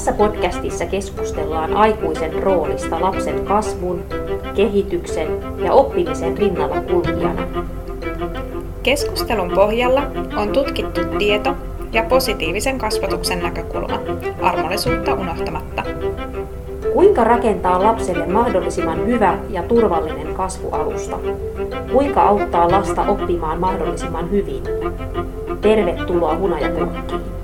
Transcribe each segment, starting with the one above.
Tässä podcastissa keskustellaan aikuisen roolista lapsen kasvun, kehityksen ja oppimisen rinnalla kulkijana. Keskustelun pohjalla on tutkittu tieto ja positiivisen kasvatuksen näkökulma, armollisuutta unohtamatta. Kuinka rakentaa lapselle mahdollisimman hyvä ja turvallinen kasvualusta? Kuinka auttaa lasta oppimaan mahdollisimman hyvin? Tervetuloa Hunajapurkkiin!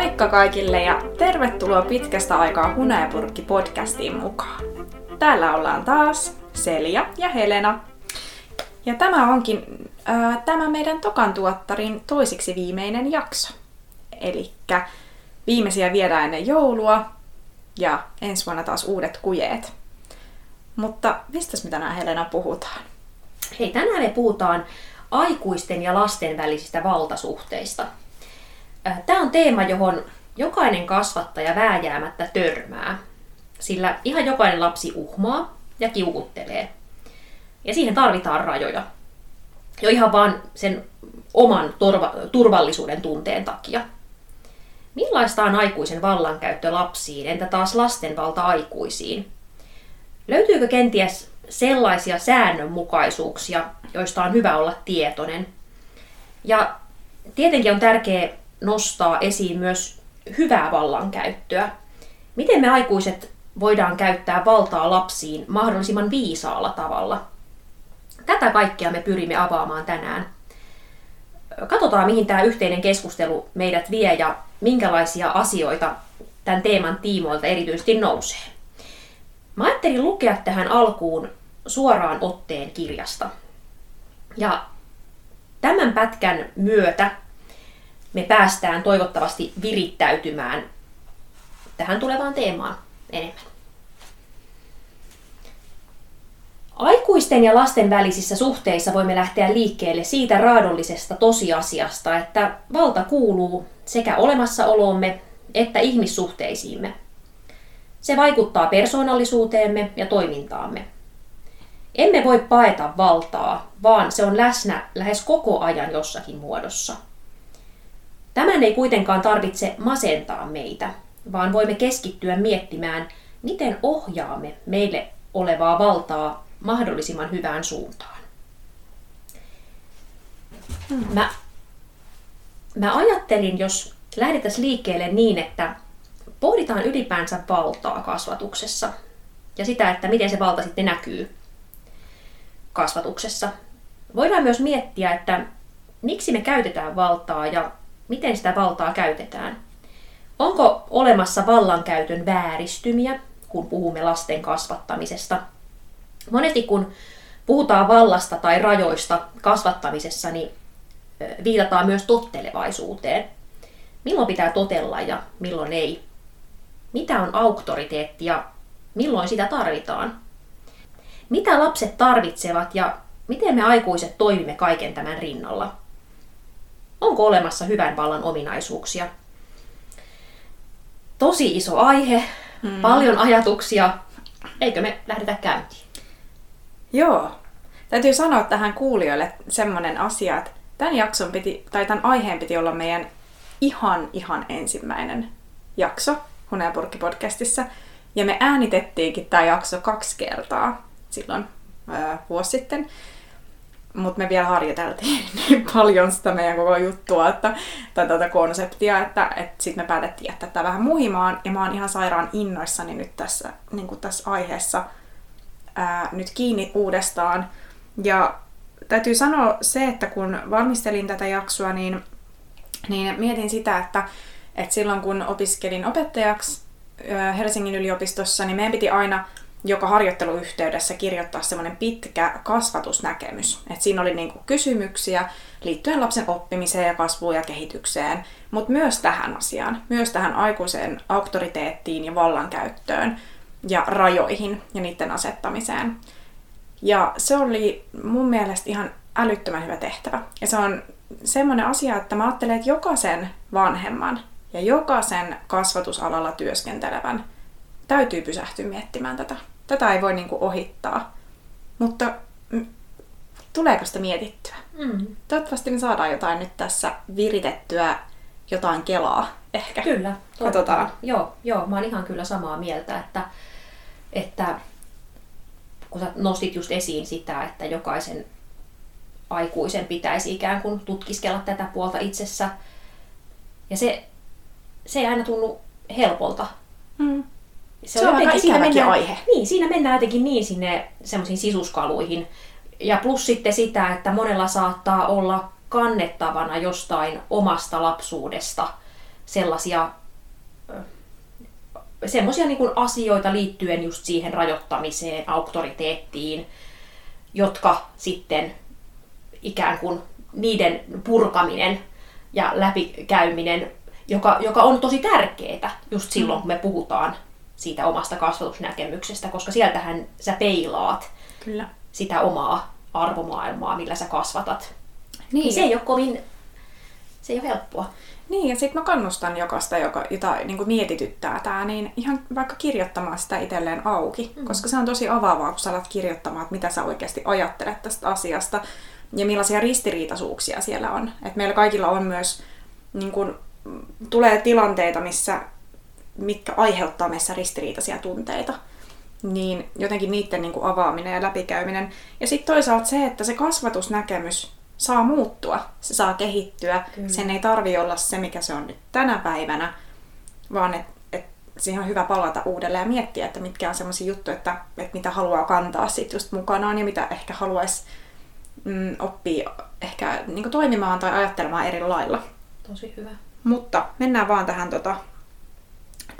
Moikka kaikille ja tervetuloa pitkästä aikaa Hunajapurkki podcastiin mukaan. Täällä ollaan taas Selja ja Helena. Ja tämä onkin äh, tämä meidän Tokan tuottarin toisiksi viimeinen jakso. Eli viimeisiä viedään ennen joulua ja ensi vuonna taas uudet kujeet. Mutta mistä me tänään Helena puhutaan? Hei, tänään me puhutaan aikuisten ja lasten välisistä valtasuhteista. Tämä on teema, johon jokainen kasvattaja vääjäämättä törmää, sillä ihan jokainen lapsi uhmaa ja kiukuttelee. Ja siihen tarvitaan rajoja. Jo ihan vaan sen oman turva, turvallisuuden tunteen takia. Millaista on aikuisen vallankäyttö lapsiin, entä taas lasten valta aikuisiin? Löytyykö kenties sellaisia säännönmukaisuuksia, joista on hyvä olla tietoinen? Ja tietenkin on tärkeää nostaa esiin myös hyvää vallankäyttöä. Miten me aikuiset voidaan käyttää valtaa lapsiin mahdollisimman viisaalla tavalla? Tätä kaikkea me pyrimme avaamaan tänään. Katsotaan, mihin tämä yhteinen keskustelu meidät vie ja minkälaisia asioita tämän teeman tiimoilta erityisesti nousee. Mä ajattelin lukea tähän alkuun suoraan otteen kirjasta. Ja tämän pätkän myötä me päästään toivottavasti virittäytymään tähän tulevaan teemaan enemmän. Aikuisten ja lasten välisissä suhteissa voimme lähteä liikkeelle siitä raadollisesta tosiasiasta, että valta kuuluu sekä olemassaoloomme että ihmissuhteisiimme. Se vaikuttaa persoonallisuuteemme ja toimintaamme. Emme voi paeta valtaa, vaan se on läsnä lähes koko ajan jossakin muodossa. Tämän ei kuitenkaan tarvitse masentaa meitä, vaan voimme keskittyä miettimään, miten ohjaamme meille olevaa valtaa mahdollisimman hyvään suuntaan. Hmm. Mä, mä ajattelin, jos lähdetään liikkeelle niin, että pohditaan ylipäänsä valtaa kasvatuksessa ja sitä, että miten se valta sitten näkyy kasvatuksessa. Voidaan myös miettiä, että miksi me käytetään valtaa ja miten sitä valtaa käytetään. Onko olemassa vallankäytön vääristymiä, kun puhumme lasten kasvattamisesta? Monesti kun puhutaan vallasta tai rajoista kasvattamisessa, niin viitataan myös tottelevaisuuteen. Milloin pitää totella ja milloin ei? Mitä on auktoriteetti ja milloin sitä tarvitaan? Mitä lapset tarvitsevat ja miten me aikuiset toimimme kaiken tämän rinnalla? Onko olemassa hyvän vallan ominaisuuksia? Tosi iso aihe, hmm. paljon ajatuksia. Eikö me lähdetä käyntiin? Joo. Täytyy sanoa tähän kuulijoille semmoinen asia, että tämän jakson piti, tai tämän aiheen piti olla meidän ihan, ihan ensimmäinen jakso Hunajapurkki-podcastissa. Ja me äänitettiinkin tämä jakso kaksi kertaa silloin ää, vuosi sitten. Mutta me vielä harjoiteltiin niin paljon sitä meidän koko juttua, että, tai tätä konseptia, että, että sitten me päätettiin jättää tämä vähän muhimaan. Ja mä oon ihan sairaan innoissani nyt tässä, niin kuin tässä aiheessa ää, nyt kiinni uudestaan. Ja täytyy sanoa se, että kun valmistelin tätä jaksoa, niin, niin mietin sitä, että, että silloin kun opiskelin opettajaksi Helsingin yliopistossa, niin meidän piti aina joka harjoitteluyhteydessä kirjoittaa semmoinen pitkä kasvatusnäkemys. Et siinä oli niinku kysymyksiä liittyen lapsen oppimiseen ja kasvuun ja kehitykseen, mutta myös tähän asiaan, myös tähän aikuiseen auktoriteettiin ja vallankäyttöön ja rajoihin ja niiden asettamiseen. Ja se oli mun mielestä ihan älyttömän hyvä tehtävä. Ja se on semmoinen asia, että mä ajattelen, että jokaisen vanhemman ja jokaisen kasvatusalalla työskentelevän täytyy pysähtyä miettimään tätä. Tätä ei voi niinku ohittaa. Mutta tuleeko sitä mietittyä? Mm. Toivottavasti me saadaan jotain nyt tässä viritettyä jotain kelaa ehkä. Kyllä. Katsotaan. Joo, joo, mä oon ihan kyllä samaa mieltä, että, että kun sä nostit just esiin sitä, että jokaisen aikuisen pitäisi ikään kuin tutkiskella tätä puolta itsessä. Ja se, se ei aina tunnu helpolta. Mm. Se, Se on aika jotenkin- siinä mennään, aihe. Niin, siinä mennään jotenkin niin sinne semmoisiin sisuskaluihin. Ja plus sitten sitä, että monella saattaa olla kannettavana jostain omasta lapsuudesta sellaisia semmoisia niin kuin asioita liittyen just siihen rajoittamiseen, auktoriteettiin, jotka sitten ikään kuin niiden purkaminen ja läpikäyminen, joka, joka on tosi tärkeää just silloin, kun me puhutaan siitä omasta kasvatusnäkemyksestä, koska sieltähän sä peilaat Kyllä. sitä omaa arvomaailmaa, millä sä kasvatat. Niin. Niin se ei ole kovin, se ei ole helppoa. Niin, ja sitten mä kannustan jokaista, joka, jota niin kuin mietityttää tämä, niin ihan vaikka kirjoittamaan sitä itselleen auki, mm. koska se on tosi avaavaa, kun sä alat kirjoittamaan, että mitä sä oikeasti ajattelet tästä asiasta ja millaisia ristiriitaisuuksia siellä on. Et meillä kaikilla on myös, niin kuin, mm, tulee tilanteita, missä, mitkä aiheuttaa meissä ristiriitaisia tunteita. Niin jotenkin niiden niin kuin avaaminen ja läpikäyminen. Ja sitten toisaalta se, että se kasvatusnäkemys saa muuttua, se saa kehittyä. Kyllä. Sen ei tarvi olla se, mikä se on nyt tänä päivänä, vaan että et siihen on hyvä palata uudelleen ja miettiä, että mitkä on sellaisia juttuja, että, että mitä haluaa kantaa sit just mukanaan ja mitä ehkä haluaisi mm, oppia ehkä niin toimimaan tai ajattelemaan eri lailla. Tosi hyvä. Mutta mennään vaan tähän, tota,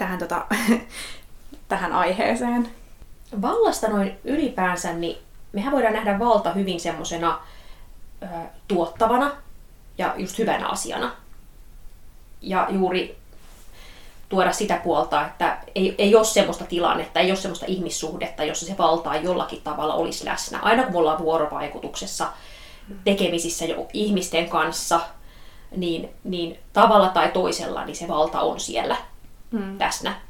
tähän, tota, tähän aiheeseen. Vallasta noin ylipäänsä, niin mehän voidaan nähdä valta hyvin semmoisena tuottavana ja just hyvänä asiana. Ja juuri tuoda sitä puolta, että ei, ei ole semmoista tilannetta, ei ole semmoista ihmissuhdetta, jossa se valta ei jollakin tavalla olisi läsnä. Aina kun me ollaan vuorovaikutuksessa, tekemisissä jo ihmisten kanssa, niin, niin tavalla tai toisella niin se valta on siellä Mm. läsnä.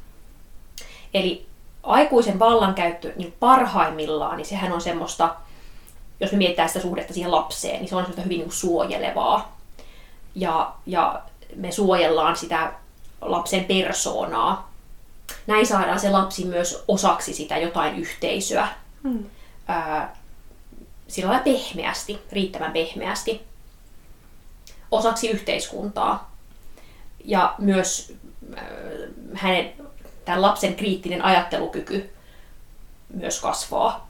Eli aikuisen vallankäyttö niin parhaimmillaan, niin sehän on semmoista, jos me mietitään sitä suhdetta siihen lapseen, niin se on semmoista hyvin niin suojelevaa. Ja, ja me suojellaan sitä lapsen persoonaa. Näin saadaan se lapsi myös osaksi sitä jotain yhteisöä. Mm. Ää, sillä lailla pehmeästi, riittävän pehmeästi. Osaksi yhteiskuntaa. Ja myös hänen, tämän lapsen kriittinen ajattelukyky myös kasvaa.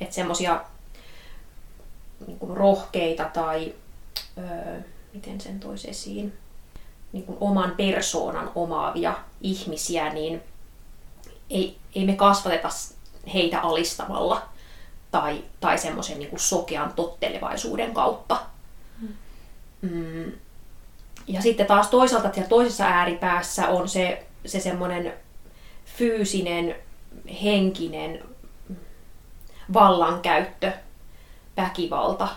Että semmoisia niin rohkeita tai öö, miten sen toisi esiin, niin kuin oman persoonan omaavia ihmisiä, niin ei, ei me kasvateta heitä alistamalla tai, tai semmoisen niin sokean tottelevaisuuden kautta. Mm. Ja sitten taas toisaalta siellä toisessa ääripäässä on se, se semmoinen fyysinen, henkinen vallankäyttö, väkivalta.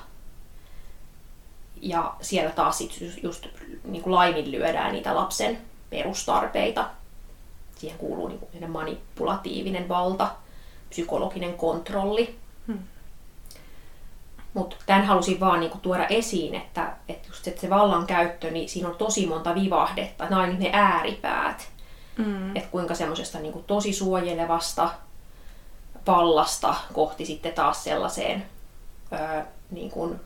Ja siellä taas sit just, just niin kuin laiminlyödään niitä lapsen perustarpeita. Siihen kuuluu niin kuin manipulatiivinen valta, psykologinen kontrolli. Mutta tämän halusin vaan niinku tuoda esiin, että, että just että se vallankäyttö, niin siinä on tosi monta vivahdetta. Nämä on ne ääripäät. Mm. Että kuinka semmoisesta niinku tosi suojelevasta vallasta kohti sitten taas sellaiseen öö, niin kuin,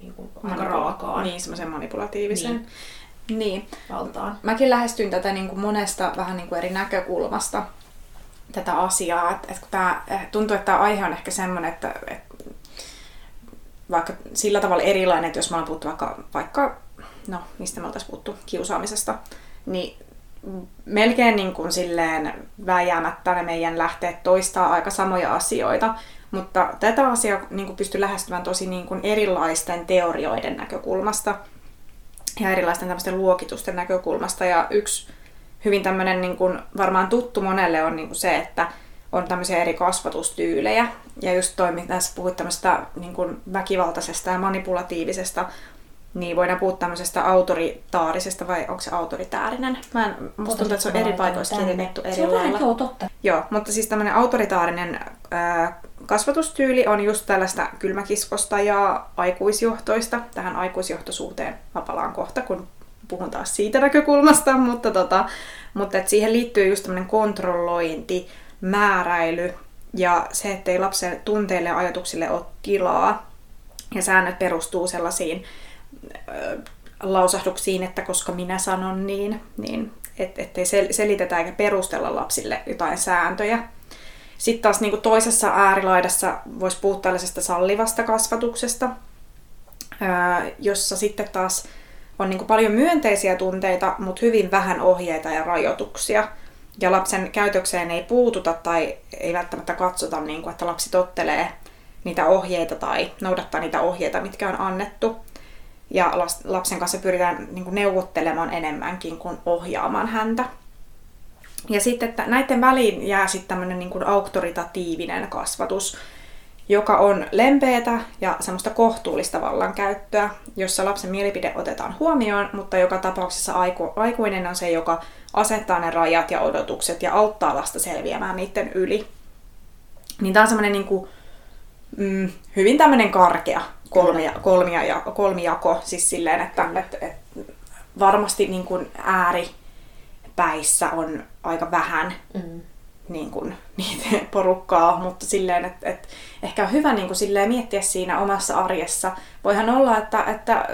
niin kuin aika raakaan Niin, semmoisen manipulatiivisen. Niin. Niin. valtaan. Mäkin lähestyin tätä niin kuin monesta vähän niin kuin eri näkökulmasta tätä asiaa. Et, et kun tää, eh, tuntuu, että tämä aihe on ehkä semmoinen, että et, vaikka sillä tavalla erilainen, että jos me ollaan puhuttu vaikka, vaikka no mistä me oltaisiin puhuttu, kiusaamisesta, niin melkein niin kuin silleen vääjäämättä ne meidän lähteet toistaa aika samoja asioita, mutta tätä asiaa niin kuin pystyy lähestymään tosi niin kuin erilaisten teorioiden näkökulmasta ja erilaisten tämmöisten luokitusten näkökulmasta. Ja yksi hyvin tämmöinen niin kuin varmaan tuttu monelle on niin kuin se, että on tämmöisiä eri kasvatustyylejä. Ja just toi, mitä tässä puhuit tämmöistä niin kuin väkivaltaisesta ja manipulatiivisesta, niin voidaan puhua tämmöisestä autoritaarisesta vai onko se autoritäärinen? Mä en, musta tuntuu, että se on eri paikoissa kirjoitettu eri Se on lailla. joo, totta. Joo, mutta siis tämmöinen autoritaarinen ää, kasvatustyyli on just tällaista kylmäkiskosta ja aikuisjohtoista. Tähän aikuisjohtoisuuteen mä palaan kohta, kun puhun taas siitä näkökulmasta, mutta, tota, mutta et siihen liittyy just tämmöinen kontrollointi, määräily ja se, ettei lapsen tunteille ja ajatuksille ole tilaa. Ja säännöt perustuu sellaisiin ö, lausahduksiin, että koska minä sanon niin, niin et, ettei sel- selitetä eikä perustella lapsille jotain sääntöjä. Sitten taas niin kuin toisessa äärilaidassa voisi puhua tällaisesta sallivasta kasvatuksesta, jossa sitten taas on niin kuin paljon myönteisiä tunteita, mutta hyvin vähän ohjeita ja rajoituksia. Ja lapsen käytökseen ei puututa tai ei välttämättä katsota, niin kuin, että lapsi tottelee niitä ohjeita tai noudattaa niitä ohjeita, mitkä on annettu. Ja lapsen kanssa pyritään niin kuin neuvottelemaan enemmänkin kuin ohjaamaan häntä. Ja sitten että näiden väliin jää sitten tämmöinen niin kuin auktoritatiivinen kasvatus, joka on lempeätä ja semmoista kohtuullista vallankäyttöä, jossa lapsen mielipide otetaan huomioon, mutta joka tapauksessa aiku, aikuinen on se, joka asettaa ne rajat ja odotukset ja auttaa lasta selviämään niiden yli. Niin tämä on semmoinen niin kuin, mm, hyvin tämmöinen karkea kolmia, kolmia ja, kolmijako, siis silleen, että et, et, varmasti niin kuin ääripäissä on aika vähän mm. niin kuin, niitä porukkaa, mutta silleen, että et, ehkä on hyvä niin kuin, silleen miettiä siinä omassa arjessa. Voihan olla, että, että,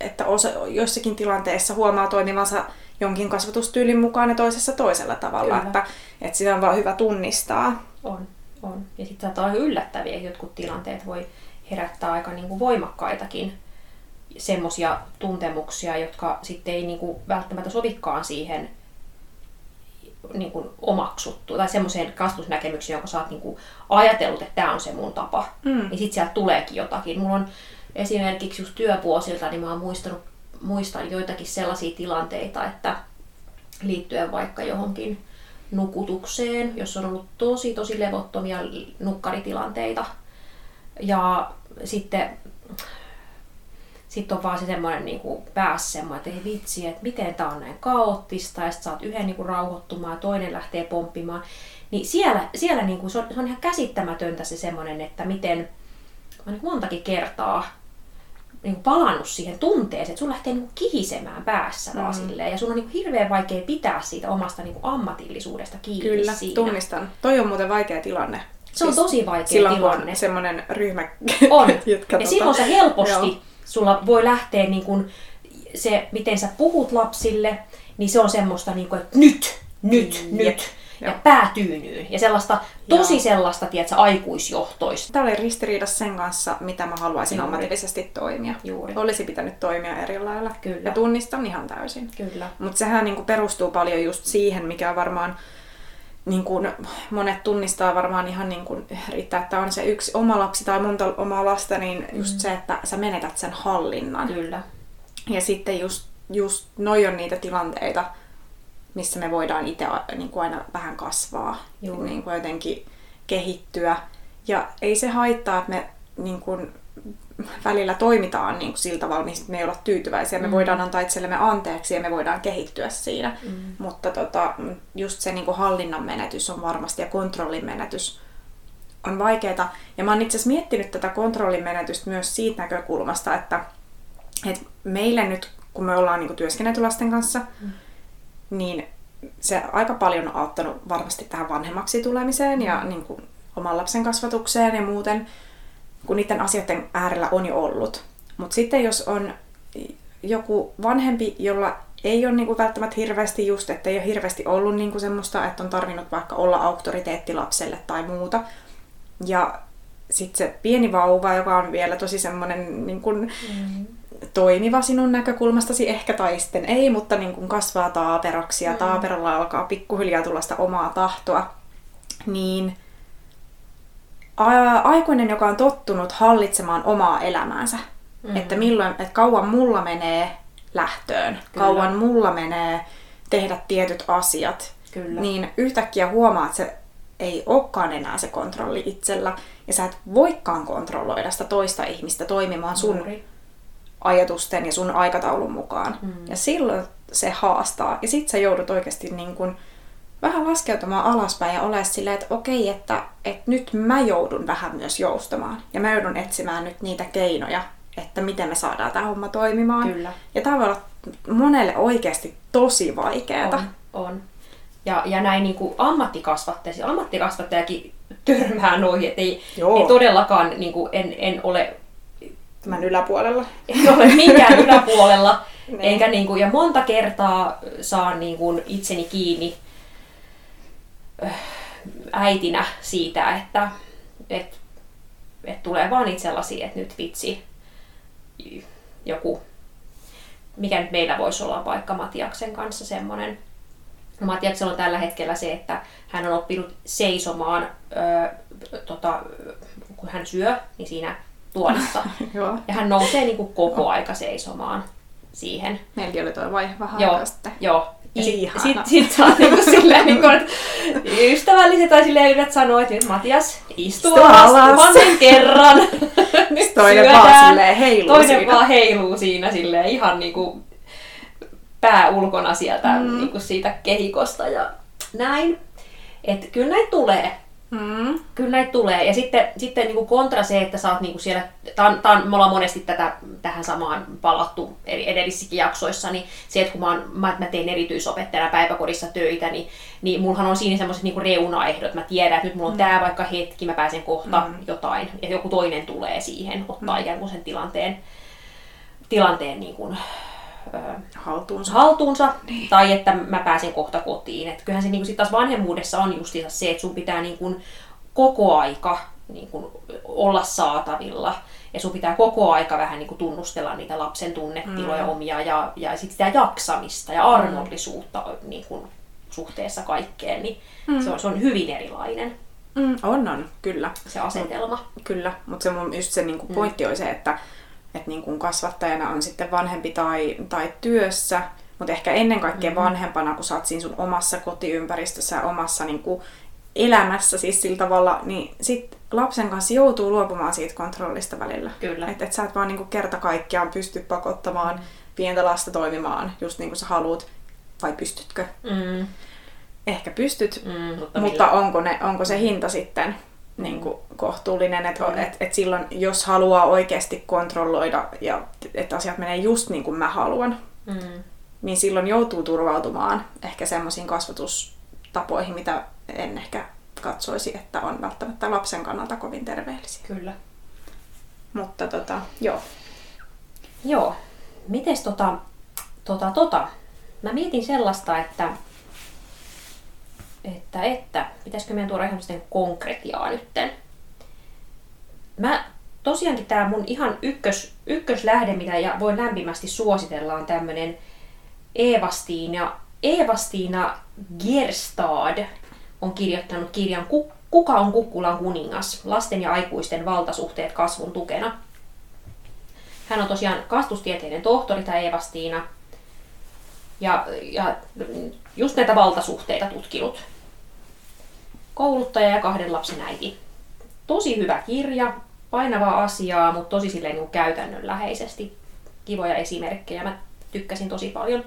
että osa, joissakin tilanteissa huomaa toimivansa jonkin kasvatustyylin mukaan ja toisessa toisella tavalla, että, että sitä on vaan hyvä tunnistaa. On, on. Ja sitten saattaa olla yllättäviä, jotkut tilanteet voi herättää aika niin kuin voimakkaitakin semmoisia tuntemuksia, jotka sitten ei niin kuin välttämättä sovikaan siihen niin kuin omaksuttu tai semmoiseen kasvusnäkemykseen, jonka sä oot niin kuin ajatellut, että tämä on se mun tapa. Mm. Niin sitten sieltä tuleekin jotakin. Mulla on esimerkiksi just työvuosilta, niin mä oon muistanut, muistan joitakin sellaisia tilanteita, että liittyen vaikka johonkin nukutukseen, jos on ollut tosi tosi levottomia nukkaritilanteita, ja sitten sitten on vaan se semmoinen niin kuin päässä semmoinen, että ei vitsi, että miten tämä on näin kaoottista, ja sitten saat yhden niin kuin rauhoittumaan ja toinen lähtee pomppimaan. Niin siellä, siellä niin kuin, se, on, se on ihan käsittämätöntä se semmoinen, että miten, mä niin montakin kertaa niin kuin palannut siihen tunteeseen, että sun lähtee niin kuin kihisemään päässä mm. vaan silleen, ja sun on niin kuin hirveän vaikea pitää siitä omasta niin kuin ammatillisuudesta kiinni Kyllä, siinä. tunnistan. Toi on muuten vaikea tilanne. Se on siis tosi vaikea silloin, tilanne. Silloin semmoinen ryhmä, on. jotka... Ja tota... silloin sä helposti, Joo. Sulla voi lähteä niin kuin, se, miten sä puhut lapsille, niin se on semmoista, niin kuin, että nyt, nyt, mm, nyt. Ja Joo. päätyynyyn. Ja sellaista, tosi Joo. sellaista, tiedätkö, aikuisjohtoista. Tämä oli ristiriidassa sen kanssa, mitä mä haluaisin Juuri. ammatillisesti toimia. Juuri. Olisi pitänyt toimia eri lailla. Kyllä. Ja tunnistan ihan täysin. Kyllä. Mutta sehän niin kuin perustuu paljon just siihen, mikä on varmaan niin kuin monet tunnistaa varmaan ihan niin kuin riittää, että on se yksi oma lapsi tai monta omaa lasta, niin just mm. se, että sä menetät sen hallinnan. Kyllä. Ja sitten just, just noi on niitä tilanteita, missä me voidaan itse niin kuin aina vähän kasvaa, Juuri. niin kuin jotenkin kehittyä. Ja ei se haittaa, että me niin kuin välillä toimitaan niin kuin sillä tavalla, mihin me ei olla tyytyväisiä. Me mm. voidaan antaa itsellemme anteeksi ja me voidaan kehittyä siinä. Mm. Mutta tota, just se niin kuin hallinnan menetys on varmasti ja kontrollin menetys on vaikeaa. Ja mä oon itse asiassa miettinyt tätä kontrollin menetystä myös siitä näkökulmasta, että, että meille nyt, kun me ollaan niin kuin työskennelty lasten kanssa, mm. niin se aika paljon on auttanut varmasti tähän vanhemmaksi tulemiseen mm. ja niin kuin, oman lapsen kasvatukseen ja muuten kun niiden asioiden äärellä on jo ollut. Mutta sitten jos on joku vanhempi, jolla ei ole niinku välttämättä hirveästi just, että ei ole hirveästi ollut niinku semmoista, että on tarvinnut vaikka olla auktoriteetti lapselle tai muuta. Ja sitten se pieni vauva, joka on vielä tosi semmoinen niin kuin, mm. toimiva sinun näkökulmastasi ehkä tai sitten ei, mutta niin kuin kasvaa taaperaksi ja mm. taaperalla alkaa pikkuhiljaa tulla sitä omaa tahtoa, niin aikuinen, joka on tottunut hallitsemaan omaa elämäänsä. Mm. Että milloin, että kauan mulla menee lähtöön, Kyllä. kauan mulla menee tehdä tietyt asiat. Kyllä. Niin yhtäkkiä huomaa, että se ei olekaan enää se kontrolli itsellä. Ja sä et voikaan kontrolloida sitä toista ihmistä toimimaan sun Juuri. ajatusten ja sun aikataulun mukaan. Mm. Ja silloin se haastaa. Ja sit sä joudut oikeasti niin kun vähän laskeutumaan alaspäin ja ole silleen, että okei, että, että nyt mä joudun vähän myös joustamaan. Ja mä joudun etsimään nyt niitä keinoja, että miten me saadaan tämä homma toimimaan. Kyllä. Ja tämä voi olla monelle oikeasti tosi vaikeaa. On, on. Ja, ja näin niin kuin ammattikasvattaja, ammattikasvattajakin törmää noihin, että ei, Joo. ei todellakaan niin kuin en, en ole Tämän yläpuolella. en ole minkään yläpuolella, Niin. enkä niin kuin, ja monta kertaa saan niin kuin itseni kiinni äitinä siitä, että et, et tulee vaan niitä sellaisia, että nyt vitsi joku, mikä nyt meillä voisi olla vaikka Matiaksen kanssa semmoinen. Matiaksella on tällä hetkellä se, että hän on oppinut seisomaan, ö, tota, kun hän syö, niin siinä tuolissa. Ja hän nousee niin kuin koko aika seisomaan siihen. Meilläkin oli tuo vaihe vähän Joo, sitten. joo. Ja sit, sit, oot niinku silleen, niinku, että ystävälliset tai silleen yrität sanoa, että nyt Matias, istu alas tuhannen kerran. nyt Toinen syödään. vaan silleen heiluu Toinen siinä. vaan heiluu siinä silleen ihan niinku pää ulkona sieltä Mm. niinku siitä kehikosta ja näin. Että kyllä näitä tulee. Mm. Kyllä näitä tulee. Ja sitten, sitten niin kuin kontra se, että sä oot niin kuin siellä, tää on, me ollaan monesti tätä, tähän samaan palattu eri edellisissäkin jaksoissa, niin se, että kun mä, oon, mä, mä teen erityisopettajana päiväkodissa töitä, niin, niin mullahan on siinä semmoiset niin reunaehdot. Mä tiedän, että nyt mulla on mm. tää vaikka hetki, mä pääsen kohta mm. jotain, ja joku toinen tulee siihen, ottaa mm. ikään kuin sen tilanteen, tilanteen niin kuin, Haltuunsa. haltuunsa, niin. tai että mä pääsen kohta kotiin. Et kyllähän se niin sit taas vanhemmuudessa on justiinsa se, että sun pitää niin kuin koko aika niin kuin olla saatavilla. Ja sun pitää koko aika vähän niin kuin tunnustella niitä lapsen tunnetiloja mm. omia ja, ja sit sitä jaksamista ja armollisuutta niin kuin suhteessa kaikkeen. Niin mm. se, on, se on hyvin erilainen Mm, on, on, kyllä. se asetelma. Kyllä, mutta se mun just se niinku pointti oli se, että et niinku kasvattajana on sitten vanhempi tai, tai työssä, mutta ehkä ennen kaikkea mm. vanhempana, kun sä oot siinä sun omassa kotiympäristössä ja omassa niinku elämässä siis sillä tavalla, niin sit lapsen kanssa joutuu luopumaan siitä kontrollista välillä. Kyllä. Että et sä et vaan niinku kerta kaikkiaan pysty pakottamaan mm. pientä lasta toimimaan just niin kuin sä haluat, vai pystytkö? Mm. Ehkä pystyt, Mm, mutta mutta onko, ne, onko se hinta sitten niin kuin kohtuullinen, että Kyllä. et, et silloin jos haluaa oikeasti kontrolloida ja että asiat menee just niin kuin mä haluan, Mm. niin silloin joutuu turvautumaan ehkä semmoisiin kasvatustapoihin, mitä en ehkä katsoisi, että on välttämättä lapsen kannalta kovin terveellisiä. Kyllä. Mutta tota, joo. Joo. Mites tota, tota, tota. Mä mietin sellaista, että, että, että pitäisikö meidän tuoda ihan sitten konkretiaa nytten. Mä tosiaankin tää mun ihan ykkös, ykköslähde, mitä ja voin lämpimästi suositella, on tämmönen Eeva-Stiina, Eeva-Stiina Gerstad on kirjoittanut kirjan Ku- Kuka on Kukkulan kuningas? Lasten ja aikuisten valtasuhteet kasvun tukena. Hän on tosiaan kastustieteiden tohtori, tämä Eeva-Stiina. Ja, ja just näitä valtasuhteita tutkinut. Kouluttaja ja kahden lapsen äiti. Tosi hyvä kirja, painavaa asiaa, mutta tosi silleen niin käytännönläheisesti. Kivoja esimerkkejä, mä tykkäsin tosi paljon.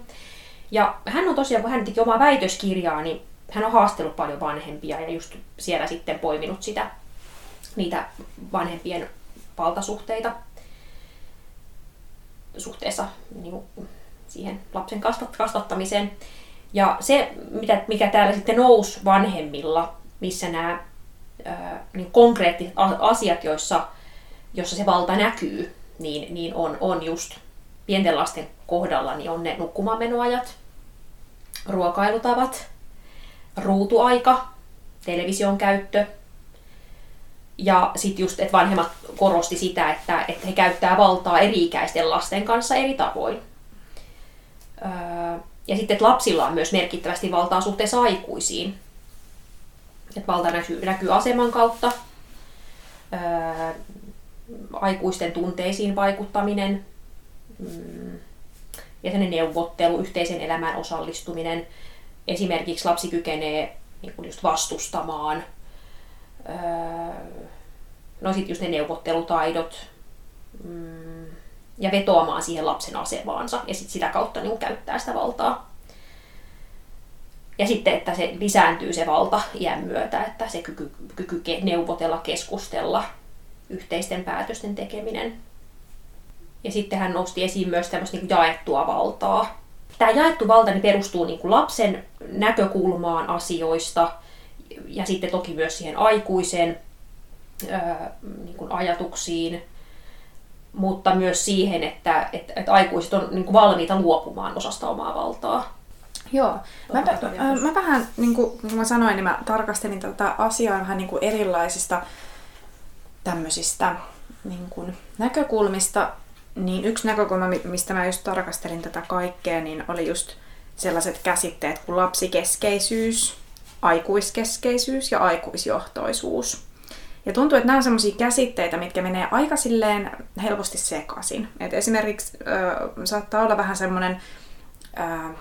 Ja hän on tosiaan, kun hän teki omaa väitöskirjaa, niin hän on haastellut paljon vanhempia ja just siellä sitten poiminut sitä, niitä vanhempien valtasuhteita suhteessa niin siihen lapsen kasvat- kasvattamiseen. Ja se, mitä, mikä täällä sitten nousi vanhemmilla, missä nämä ää, niin konkreettiset asiat, joissa, jossa se valta näkyy, niin, niin on, on just pienten lasten kohdalla, niin on ne nukkumaanmenoajat, ruokailutavat, ruutuaika, television käyttö, ja sitten just, että vanhemmat korosti sitä, että, että he käyttää valtaa eri-ikäisten lasten kanssa eri tavoin. Öö, ja sitten, että lapsilla on myös merkittävästi valtaa suhteessa aikuisiin. Että valta näkyy, näkyy aseman kautta, öö, aikuisten tunteisiin vaikuttaminen, mm, ja sen neuvottelu, yhteisen elämään osallistuminen. Esimerkiksi lapsi kykenee niin kuin just vastustamaan. Öö, no sitten just ne neuvottelutaidot. Mm, ja vetoamaan siihen lapsen asemaansa ja sit sitä kautta niin käyttää sitä valtaa. Ja sitten, että se lisääntyy se valta iän myötä, että se kyky, kyky neuvotella, keskustella, yhteisten päätösten tekeminen. Ja sitten hän nosti esiin myös tämmöistä niin jaettua valtaa. Tämä jaettu valta niin perustuu niin kuin lapsen näkökulmaan asioista ja sitten toki myös siihen aikuisen ää, niin kuin ajatuksiin, mutta myös siihen, että, että, että aikuiset on niin kuin valmiita luopumaan osasta omaa valtaa. Joo. Mä, mä, mä vähän, niin kuin, niin kuin mä sanoin, niin mä tarkastelin tätä asiaa vähän niin kuin erilaisista tämmöisistä niin kuin näkökulmista. Niin yksi näkökulma, mistä mä just tarkastelin tätä kaikkea, niin oli just sellaiset käsitteet kuin lapsikeskeisyys, aikuiskeskeisyys ja aikuisjohtoisuus. Ja tuntuu, että nämä on sellaisia käsitteitä, mitkä menee aika silleen helposti sekaisin. Et esimerkiksi äh, saattaa olla vähän semmoinen, äh,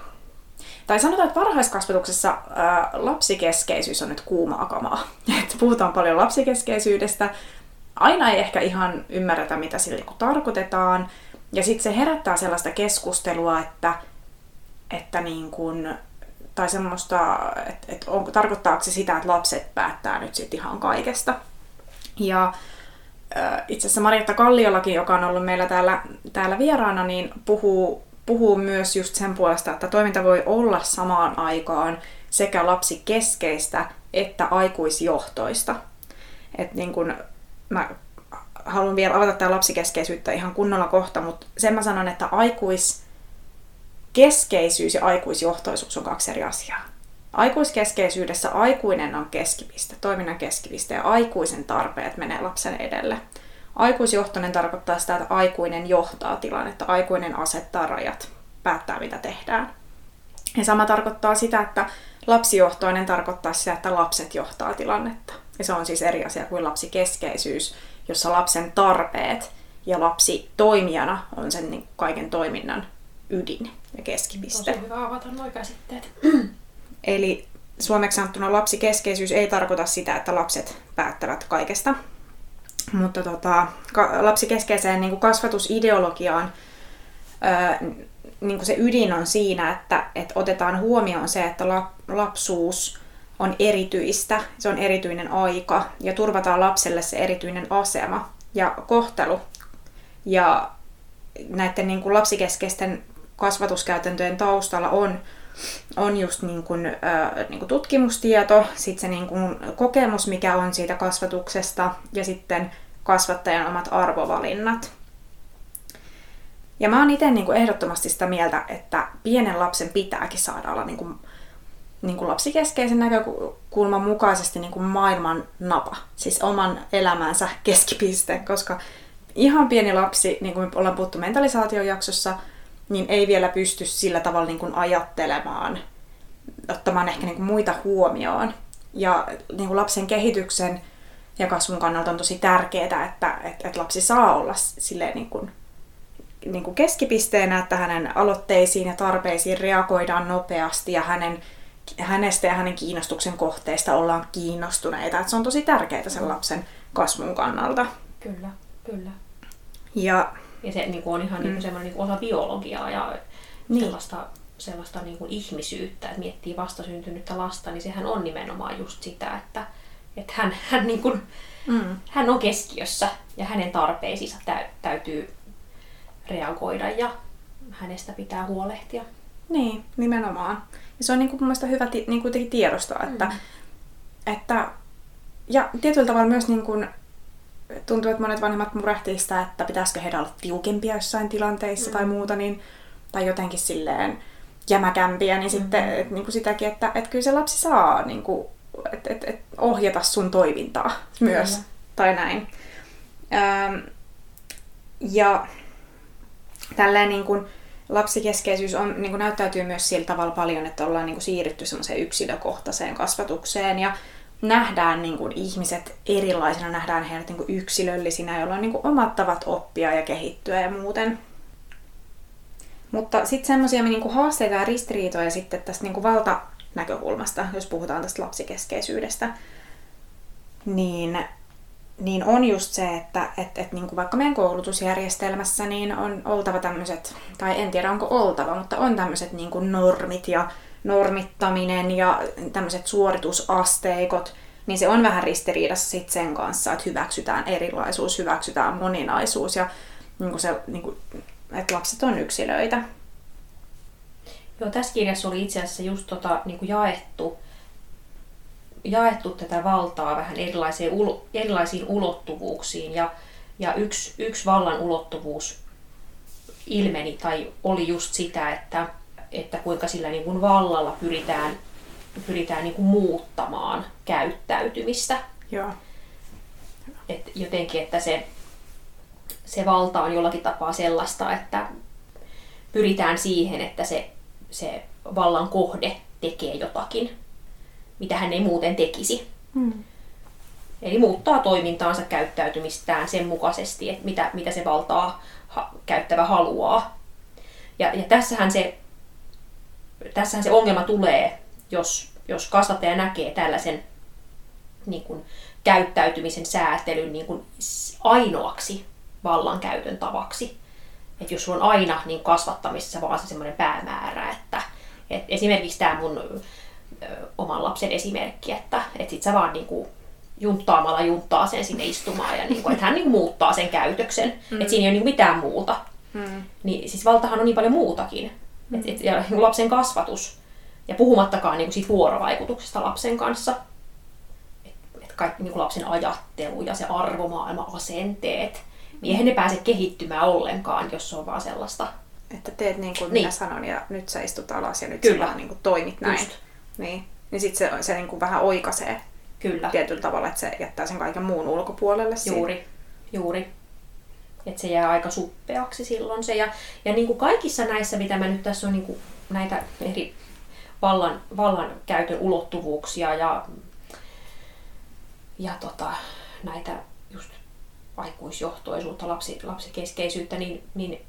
tai sanotaan, että varhaiskasvatuksessa äh, lapsikeskeisyys on nyt kuumaa kamaa. Et puhutaan paljon lapsikeskeisyydestä, aina ei ehkä ihan ymmärretä, mitä sillä niin tarkoitetaan. Ja sitten se herättää sellaista keskustelua, että, että niin kuin, tai semmoista, että, että on, tarkoittaako se sitä, että lapset päättää nyt sitten ihan kaikesta. Ja itse asiassa Marietta Kalliolakin, joka on ollut meillä täällä, täällä vieraana, niin puhuu, puhuu myös just sen puolesta, että toiminta voi olla samaan aikaan sekä lapsikeskeistä että aikuisjohtoista. Et niin kun, mä haluan vielä avata tätä lapsikeskeisyyttä ihan kunnolla kohta, mutta sen mä sanon, että aikuiskeskeisyys ja aikuisjohtoisuus on kaksi eri asiaa. Aikuiskeskeisyydessä aikuinen on keskipiste, toiminnan keskipiste ja aikuisen tarpeet menee lapsen edelle. Aikuisjohtoinen tarkoittaa sitä, että aikuinen johtaa tilannetta, aikuinen asettaa rajat, päättää mitä tehdään. Ja sama tarkoittaa sitä, että lapsijohtoinen tarkoittaa sitä, että lapset johtaa tilannetta. Ja se on siis eri asia kuin lapsikeskeisyys, jossa lapsen tarpeet ja lapsi toimijana on sen niin kaiken toiminnan ydin ja keskipiste. Tosi hyvä avata nuo käsitteet. Eli suomeksi sanottuna lapsikeskeisyys ei tarkoita sitä, että lapset päättävät kaikesta. Mutta tota, lapsikeskeiseen niin kuin kasvatusideologiaan niin kuin se ydin on siinä, että, että otetaan huomioon se, että la- lapsuus on erityistä, se on erityinen aika ja turvataan lapselle se erityinen asema ja kohtelu. Ja näiden niin kuin lapsikeskeisten kasvatuskäytäntöjen taustalla on on just niin kuin, äh, niin kuin tutkimustieto, sitten se niin kuin kokemus, mikä on siitä kasvatuksesta, ja sitten kasvattajan omat arvovalinnat. Ja mä oon itse niin ehdottomasti sitä mieltä, että pienen lapsen pitääkin saada olla niin kuin, niin kuin lapsikeskeisen näkökulman mukaisesti niin kuin maailman napa, siis oman elämänsä keskipiste, koska ihan pieni lapsi, niin kuin me ollaan puhuttu mentalisaatiojaksossa, jaksossa, niin ei vielä pysty sillä tavalla niin kuin ajattelemaan, ottamaan ehkä niin kuin muita huomioon. Ja niin kuin lapsen kehityksen ja kasvun kannalta on tosi tärkeää, että, että, että lapsi saa olla silleen niin kuin, niin kuin keskipisteenä, että hänen aloitteisiin ja tarpeisiin reagoidaan nopeasti ja hänen, hänestä ja hänen kiinnostuksen kohteista ollaan kiinnostuneita. Että se on tosi tärkeää sen lapsen kasvun kannalta. Kyllä, kyllä. Ja ja se niin kuin on ihan mm. niin kuin semmoinen niin kuin osa biologiaa ja niin. sellaista, sellaista niin kuin ihmisyyttä, että miettii vastasyntynyttä lasta, niin sehän on nimenomaan just sitä, että, että hän, hän, niin kuin, mm. hän on keskiössä ja hänen tarpeisiinsa tä, täytyy reagoida ja hänestä pitää huolehtia. Niin, nimenomaan. Ja se on niin kuin mun mielestä hyvä ti- niin kuin tiedostaa, että, mm. että ja tietyllä tavalla myös niin kuin tuntuu, että monet vanhemmat murehtii sitä, että pitäisikö heidän olla tiukempia jossain tilanteissa mm. tai muuta, niin, tai jotenkin silleen jämäkämpiä, niin mm-hmm. sitten et, niin kuin sitäkin, että et kyllä se lapsi saa niin kuin, et, et, et ohjata sun toimintaa myös, Kyllä. tai näin. Ähm, ja tälleen niin kuin, lapsikeskeisyys on, niin kuin näyttäytyy myös sillä tavalla paljon, että ollaan niin kuin siirrytty semmoiseen yksilökohtaiseen kasvatukseen ja nähdään niin kuin ihmiset erilaisina, nähdään heidät niin kuin yksilöllisinä, joilla on niin kuin omat tavat oppia ja kehittyä ja muuten. Mutta sitten semmoisia niin haasteita ja ristiriitoja sitten tästä niin kuin valtanäkökulmasta, jos puhutaan tästä lapsikeskeisyydestä, niin, niin on just se, että et, et niin kuin vaikka meidän koulutusjärjestelmässä niin on oltava tämmöiset, tai en tiedä onko oltava, mutta on tämmöiset niin normit ja normittaminen ja tämmöiset suoritusasteikot, niin se on vähän ristiriidassa sit sen kanssa, että hyväksytään erilaisuus, hyväksytään moninaisuus ja niin kuin se, niin kuin, että lapset on yksilöitä. Joo, tässä kirjassa oli itse asiassa just tota, niin kuin jaettu, jaettu tätä valtaa vähän erilaisiin, ulo, erilaisiin ulottuvuuksiin. Ja, ja yksi, yksi vallan ulottuvuus ilmeni tai oli just sitä, että, että kuinka sillä niin kuin vallalla pyritään, pyritään niin kuin muuttamaan käyttäytymistä. Joo. Et jotenkin, että se, se valta on jollakin tapaa sellaista, että pyritään siihen, että se, se vallan kohde tekee jotakin, mitä hän ei muuten tekisi. Hmm. Eli muuttaa toimintaansa, käyttäytymistään sen mukaisesti, että mitä, mitä se valtaa ha, käyttävä haluaa. Ja, ja tässähän, se, tässähän se ongelma tulee, jos, jos kasvattaja näkee tällaisen niin kuin, käyttäytymisen säätelyn niin kuin, ainoaksi vallankäytön tavaksi. Että jos sulla on aina niin kasvattamisessa vaan se semmoinen päämäärä, että et esimerkiksi tämä mun ö, oman lapsen esimerkki, että et sit sä vaan niin kuin, junttaamalla junttaa sen sinne istumaan ja niin kuin, että hän niin muuttaa sen käytöksen. Mm. Että siinä ei ole niin mitään muuta. Mm. Niin siis valtahan on niin paljon muutakin. Mm. Et, et, ja niin kuin lapsen kasvatus. Ja puhumattakaan niin kuin siitä vuorovaikutuksesta lapsen kanssa. Että et kaikki niin kuin lapsen ajattelu ja se arvomaailma, asenteet. Niin eihän ne pääse kehittymään ollenkaan, jos se on vaan sellaista. Että teet niin kuin Niin. minä sanon ja nyt sä istut alas ja nyt Kyllä. sä vaan niin kuin toimit näin. Just. Niin, niin sitten se, se niin kuin vähän oikaisee Kyllä. tietyllä tavalla, että se jättää sen kaiken muun ulkopuolelle. Juuri, juuri. Että se jää aika suppeaksi silloin se. Ja, ja niin kuin kaikissa näissä, mitä mä nyt tässä on niin kuin näitä eri vallan, vallan käytön ulottuvuuksia ja, ja tota, näitä just aikuisjohtoisuutta, lapsi, lapsikeskeisyyttä, niin, niin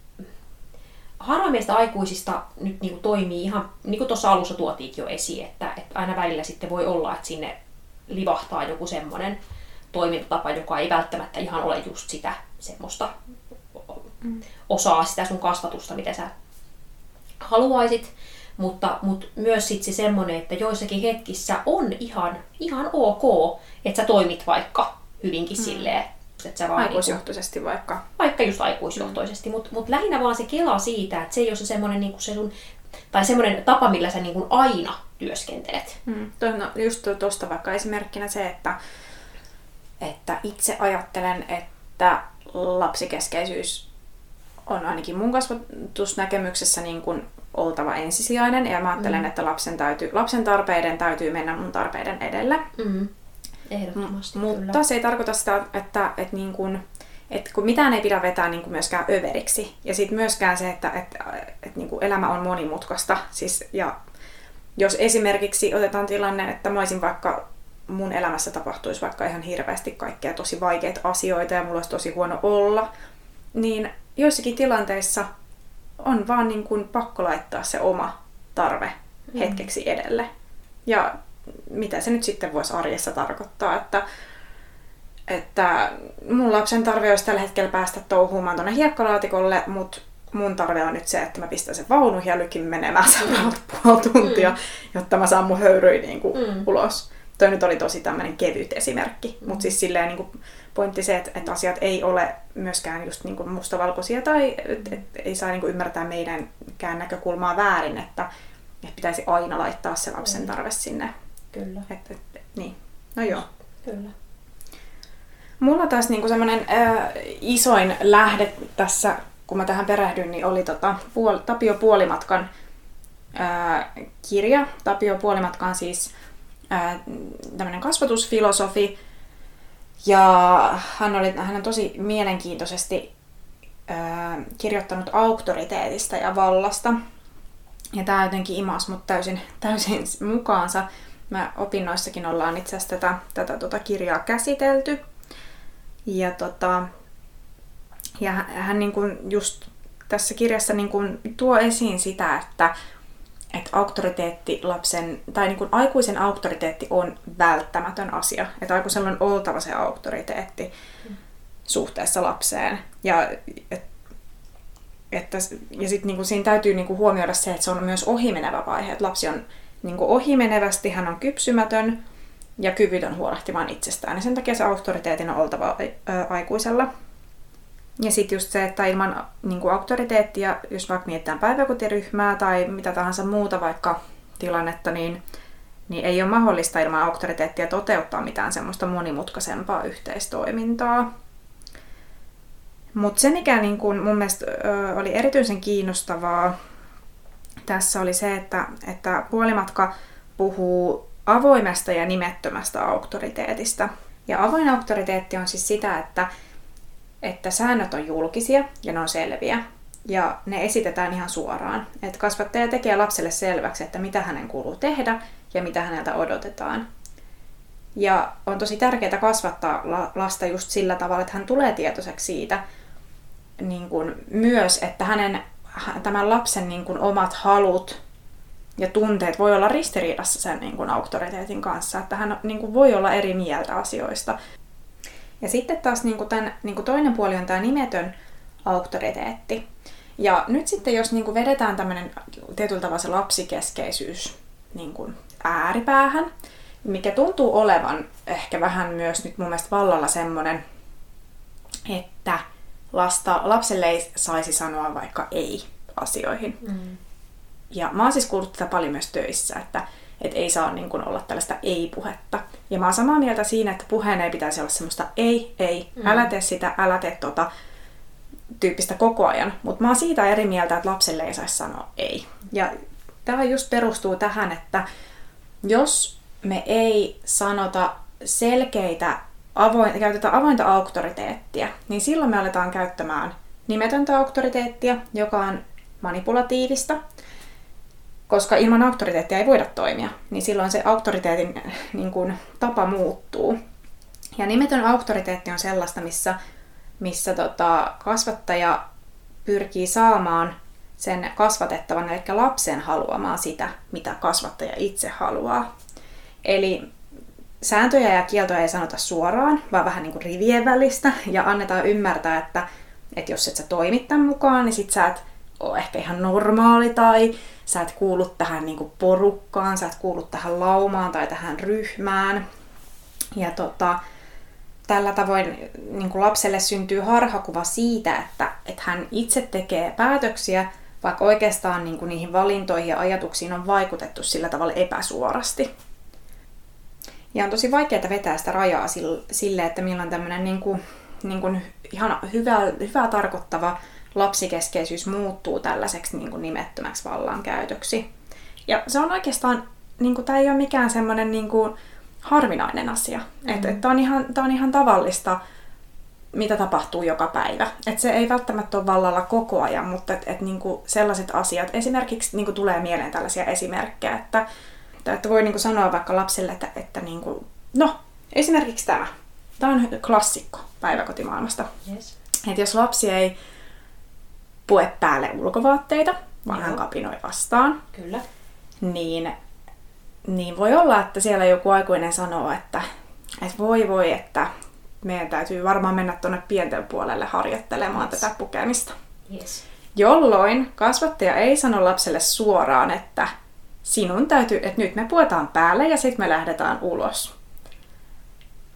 harva meistä aikuisista nyt niin kuin toimii ihan, niin kuin tuossa alussa tuotiinkin jo esiin, että, että aina välillä sitten voi olla, että sinne livahtaa joku semmoinen toimintatapa, joka ei välttämättä ihan ole just sitä semmoista Mm. osaa sitä sun kasvatusta, mitä sä haluaisit, mutta, mutta myös sit se semmoinen, että joissakin hetkissä on ihan, ihan ok, että sä toimit vaikka hyvinkin mm. silleen, että sä vaan niinku, Aikuisjohtoisesti vaikka. vaikka just aikuisjohtoisesti, mutta mut lähinnä vaan se kela siitä, että se ei ole se semmoinen niinku se sun, tai semmoinen tapa, millä sä niinku aina työskentelet. Mm. No, just tuosta vaikka esimerkkinä se, että, että itse ajattelen, että lapsikeskeisyys on ainakin mun kasvatusnäkemyksessä niin kuin oltava ensisijainen. Ja mä ajattelen, Mm. että lapsen, täytyy, lapsen tarpeiden täytyy mennä mun tarpeiden edelle. Mm. Ehdottomasti, Mutta kyllä. se ei tarkoita sitä, että, että, niin kuin, että kun mitään ei pidä vetää niin kuin myöskään överiksi. Ja sitten myöskään se, että, että, että niin kuin elämä on monimutkaista. Siis, ja jos esimerkiksi otetaan tilanne, että mä olisin vaikka mun elämässä tapahtuisi vaikka ihan hirveästi kaikkea tosi vaikeita asioita ja mulla olisi tosi huono olla, niin joissakin tilanteissa on vaan niin kuin pakko laittaa se oma tarve Mm. hetkeksi edelle. Ja mitä se nyt sitten voisi arjessa tarkoittaa, että, että mun lapsen tarve olisi tällä hetkellä päästä touhuumaan tuonne hiekkalaatikolle, mutta mun tarve on nyt se, että mä pistän sen vaunuihin ja lykin menemään seuraavat puoli tuntia, jotta mä saan mun höyryä niin kuin Mm. ulos. Toi nyt oli tosi tämmöinen kevyt esimerkki, mm. mutta siis silleen niin kuin pointti se, että, että asiat ei ole myöskään just niin kuin mustavalkoisia tai et, et, ei saa niin kuin ymmärtää meidänkään näkökulmaa väärin, että, että pitäisi aina laittaa se lapsen Mm. tarve sinne. Kyllä, Et, et, et, niin. No joo. kyllä. Mulla taas niinku semmoinen äh, isoin lähde tässä, kun mä tähän perehdyin, niin oli tota, puol- Tapio Puolimatkan äh, kirja. Tapio Puolimatka on siis äh, tämmöinen kasvatusfilosofi. Ja hän, oli, hän on tosi mielenkiintoisesti kirjoittanut auktoriteetista ja vallasta. Ja tämä jotenkin imas mut täysin, täysin mukaansa. Mä opinnoissakin ollaan itse asiassa tätä, tätä tota kirjaa käsitelty. Ja, tota, ja hän- hän niin kuin just tässä kirjassa niin kuin tuo esiin sitä, että, että auktoriteetti lapsen, tai niin kuin aikuisen auktoriteetti on välttämätön asia. Että aikuisella on oltava se auktoriteetti suhteessa lapseen. Ja et, että, ja sitten niin siinä täytyy niin kuin huomioida se, että se on myös ohimenevä vaihe. Että lapsi on niin kuin ohimenevästi, hän on kypsymätön ja kyvytön huolehtimaan itsestään. Ja sen takia se auktoriteetin on oltava aikuisella. Ja sitten just se, että ilman niin kuin auktoriteettia, jos vaikka mietitään päiväkotiryhmää tai mitä tahansa muuta vaikka tilannetta, niin, niin ei ole mahdollista ilman auktoriteettia toteuttaa mitään semmoista monimutkaisempaa yhteistoimintaa. Mutta se, mikä niin kun mun mielestä oli erityisen kiinnostavaa tässä oli se, että, että puolimatka puhuu avoimesta ja nimettömästä auktoriteetista. Ja avoin auktoriteetti on siis sitä, että, että säännöt on julkisia ja ne on selviä. Ja ne esitetään ihan suoraan. Että kasvattaja tekee lapselle selväksi, että mitä hänen kuuluu tehdä ja mitä häneltä odotetaan. Ja on tosi tärkeää kasvattaa lasta just sillä tavalla, että hän tulee tietoiseksi siitä niin kuin myös, että hänen tämän lapsen niin kuin omat halut ja tunteet voi olla ristiriidassa sen niin kuin auktoriteetin kanssa, että hän niin kuin voi olla eri mieltä asioista. Ja sitten taas niin kuin tämän, niin kuin toinen puoli on tämä nimetön auktoriteetti. Ja nyt sitten jos niin kuin vedetään tämmöinen tietyllä tavalla se lapsikeskeisyys niin kuin ääripäähän, mikä tuntuu olevan ehkä vähän myös nyt mun mielestä vallalla semmoinen, että lasta, lapselle ei saisi sanoa vaikka ei asioihin. Mm. Ja mä oon siis kuullut tätä paljon myös töissä, että, että ei saa niin kuin olla tällaista ei-puhetta. Ja mä oon samaa mieltä siinä, että puheen ei pitäisi olla semmoista ei, ei, mm. älä tee sitä, älä tee tota tyyppistä koko ajan. Mutta mä oon siitä eri mieltä, että lapselle ei saisi sanoa ei. Ja tämä just perustuu tähän, että jos me ei sanota selkeitä avoin, käytetään avointa auktoriteettia, niin silloin me aletaan käyttämään nimetöntä auktoriteettia, joka on manipulatiivista, koska ilman auktoriteettia ei voida toimia, niin silloin se auktoriteetin niin kuin, tapa muuttuu. Ja nimetön auktoriteetti on sellaista, missä, missä tota, kasvattaja pyrkii saamaan sen kasvatettavan, eli lapsen haluamaan sitä, mitä kasvattaja itse haluaa. Eli sääntöjä ja kieltoja ei sanota suoraan, vaan vähän niin kuin rivien välistä ja annetaan ymmärtää, että, että jos et sä toimit tämän mukaan, niin sit sä et ole ehkä ihan normaali tai sä et kuulu tähän niin kuin porukkaan, sä et kuulu tähän laumaan tai tähän ryhmään. Ja tota, tällä tavoin niin kuin lapselle syntyy harhakuva siitä, että, että hän itse tekee päätöksiä, vaikka oikeastaan niin kuin niihin valintoihin ja ajatuksiin on vaikutettu sillä tavalla epäsuorasti. Ja on tosi vaikeaa vetää sitä rajaa sille, että milloin tämmöinen niin kuin, niin kuin ihan hyvä, hyvä tarkoittava lapsikeskeisyys muuttuu tällaiseksi niin kuin nimettömäksi vallankäytöksi. Ja se on oikeastaan, niin kuin, tämä ei ole mikään semmoinen niin kuin, harvinainen asia. Mm-hmm. Että et, tämä on, ihan, on ihan tavallista, mitä tapahtuu joka päivä. Et se ei välttämättä ole vallalla koko ajan, mutta et, et, niin kuin sellaiset asiat, esimerkiksi niin kuin tulee mieleen tällaisia esimerkkejä, että että voi niinku sanoa vaikka lapselle, että, että niinku, no, esimerkiksi tämä. Tämä on klassikko päiväkotimaailmasta. Yes. Että jos lapsi ei pue päälle ulkovaatteita, vaan hän kapinoi vastaan, Kyllä. Niin, niin voi olla, että siellä joku aikuinen sanoo, että, että voi voi, että meidän täytyy varmaan mennä tuonne pienten puolelle harjoittelemaan yes. tätä pukemista. Yes. Jolloin kasvattaja ei sano lapselle suoraan, että sinun täytyy, että nyt me puetaan päälle ja sitten me lähdetään ulos.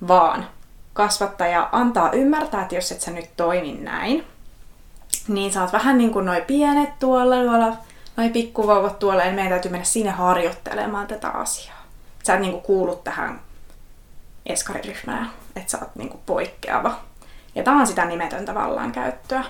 Vaan kasvattaja antaa ymmärtää, että jos et sä nyt toimi näin, niin saat vähän niin kuin noi pienet tuolla, tuolla noi pikkuvauvat tuolla, ja meidän täytyy mennä sinne harjoittelemaan tätä asiaa. Sä et niin kuin kuulu tähän eskariryhmään, että sä oot niin kuin poikkeava. Ja tämä on sitä nimetöntä vallankäyttöä.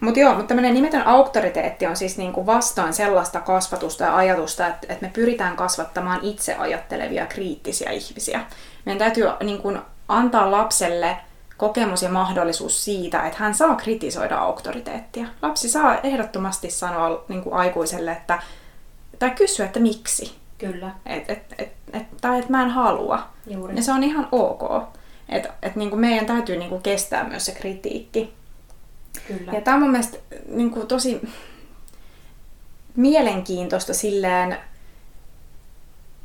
Mutta joo, mutta tämmöinen nimetön auktoriteetti on siis niinku vastaan sellaista kasvatusta ja ajatusta, että, että me pyritään kasvattamaan itse ajattelevia kriittisiä ihmisiä. Meidän täytyy niinku antaa lapselle kokemus ja mahdollisuus siitä, että hän saa kritisoida auktoriteettia. Lapsi saa ehdottomasti sanoa niin kuin aikuiselle, että, tai kysyä, että miksi. Kyllä. Et, et, et, et, tai että mä en halua. Juuri. Ja se on ihan ok. Et, et niin kuin meidän täytyy niin kuin kestää myös se kritiikki. Kyllä. Ja tämä on mun mielestä niin kuin, tosi mielenkiintoista silleen,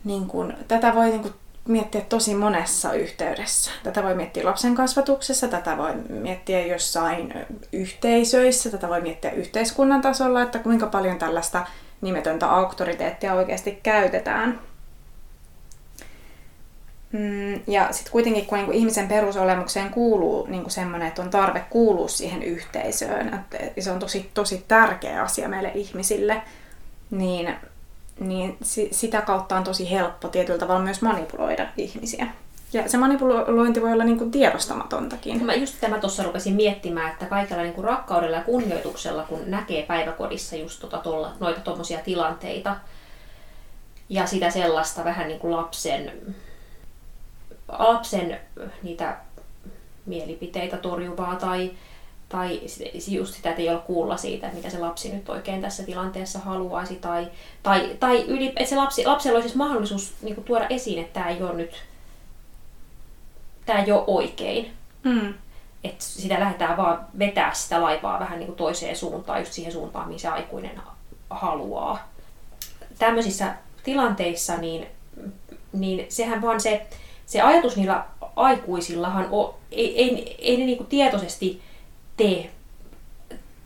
niin kuin, tätä voi niin kuin, miettiä tosi monessa yhteydessä. Tätä voi miettiä lapsen kasvatuksessa, tätä voi miettiä jossain yhteisöissä, tätä voi miettiä yhteiskunnan tasolla, että kuinka paljon tällaista nimetöntä auktoriteettia oikeasti käytetään. Mm, ja sitten kuitenkin, kun niinku ihmisen perusolemukseen kuuluu niinku semmoinen, että on tarve kuulua siihen yhteisöön, että se on tosi, tosi tärkeä asia meille ihmisille, niin niin sitä kautta on tosi helppo tietyllä tavalla myös manipuloida ihmisiä. Ja se manipulointi voi olla niin kuin tiedostamatontakin. Mä just tämä tuossa rupesin miettimään, että kaikella niin kuin rakkaudella ja kunnioituksella, kun näkee päiväkodissa just tota tolla, noita tuommoisia tilanteita, ja sitä sellaista vähän niin kuin lapsen, lapsen niitä mielipiteitä torjuvaa tai tai just sitä, että ei ole kuulla siitä, että mitä se lapsi nyt oikein tässä tilanteessa haluaisi, tai, tai, tai yli, että se lapsi, lapsella olisi mahdollisuus niin kuin, tuoda esiin, että tämä ei ole nyt tämä ei ole oikein. Mm. Että sitä lähdetään vaan vetää sitä laivaa vähän niin kuin toiseen suuntaan, just siihen suuntaan, mihin se aikuinen haluaa. Tämmöisissä tilanteissa, niin, niin sehän vaan se, se ajatus niillä aikuisillahan on, ei, ei, ei ne niin kuin tietoisesti tee,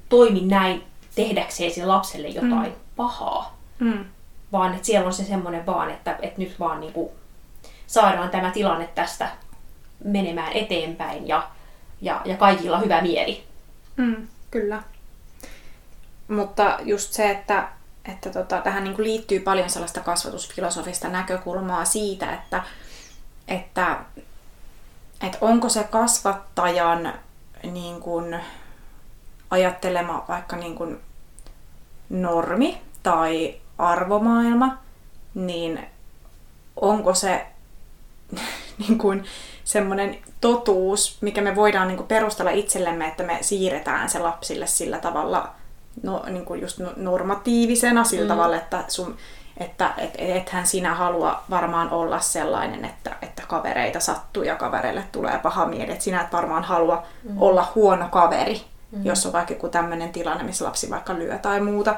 toimi näin tehdäkseen sille lapselle jotain mm. pahaa. Mm. Vaan että siellä on se semmoinen vaan, että, että nyt vaan niin kuin saadaan tämä tilanne tästä menemään eteenpäin ja, ja, ja kaikilla hyvä mieli. Mm, kyllä. Mutta just se, että, että tota, tähän niin kuin liittyy paljon sellaista kasvatusfilosofista näkökulmaa siitä, että, että, että onko se kasvattajan niin kuin ajattelema vaikka niin kuin normi tai arvomaailma, niin onko se niin kuin semmoinen totuus, mikä me voidaan niin kuin perustella itsellemme, että me siirretään se lapsille sillä tavalla no, niin kuin just normatiivisena sillä mm. tavalla, että sun, että et, ethän sinä halua varmaan olla sellainen, että, että kavereita sattuu ja kavereille tulee paha mieli. Että sinä et varmaan halua mm. olla huono kaveri, mm. jos on vaikka joku tämmöinen tilanne, missä lapsi vaikka lyö tai muuta.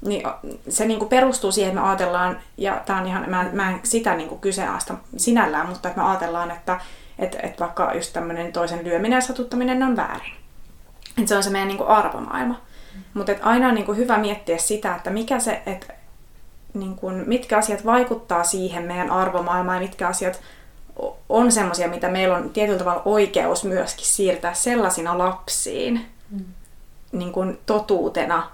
Niin se niin kuin perustuu siihen, että me ajatellaan, ja tämä on ihan, mä, mä en sitä niin kuin kyseenalaista sinällään, mutta että me ajatellaan, että et, et vaikka just tämmöinen toisen lyöminen ja satuttaminen on väärin. Että se on se meidän niin kuin arvomaailma. Mm. Mutta aina on niin kuin hyvä miettiä sitä, että mikä se, että niin kuin, mitkä asiat vaikuttaa siihen meidän arvomaailmaan ja mitkä asiat on semmoisia, mitä meillä on tietyllä tavalla oikeus myöskin siirtää sellaisina lapsiin mm. niin kuin totuutena,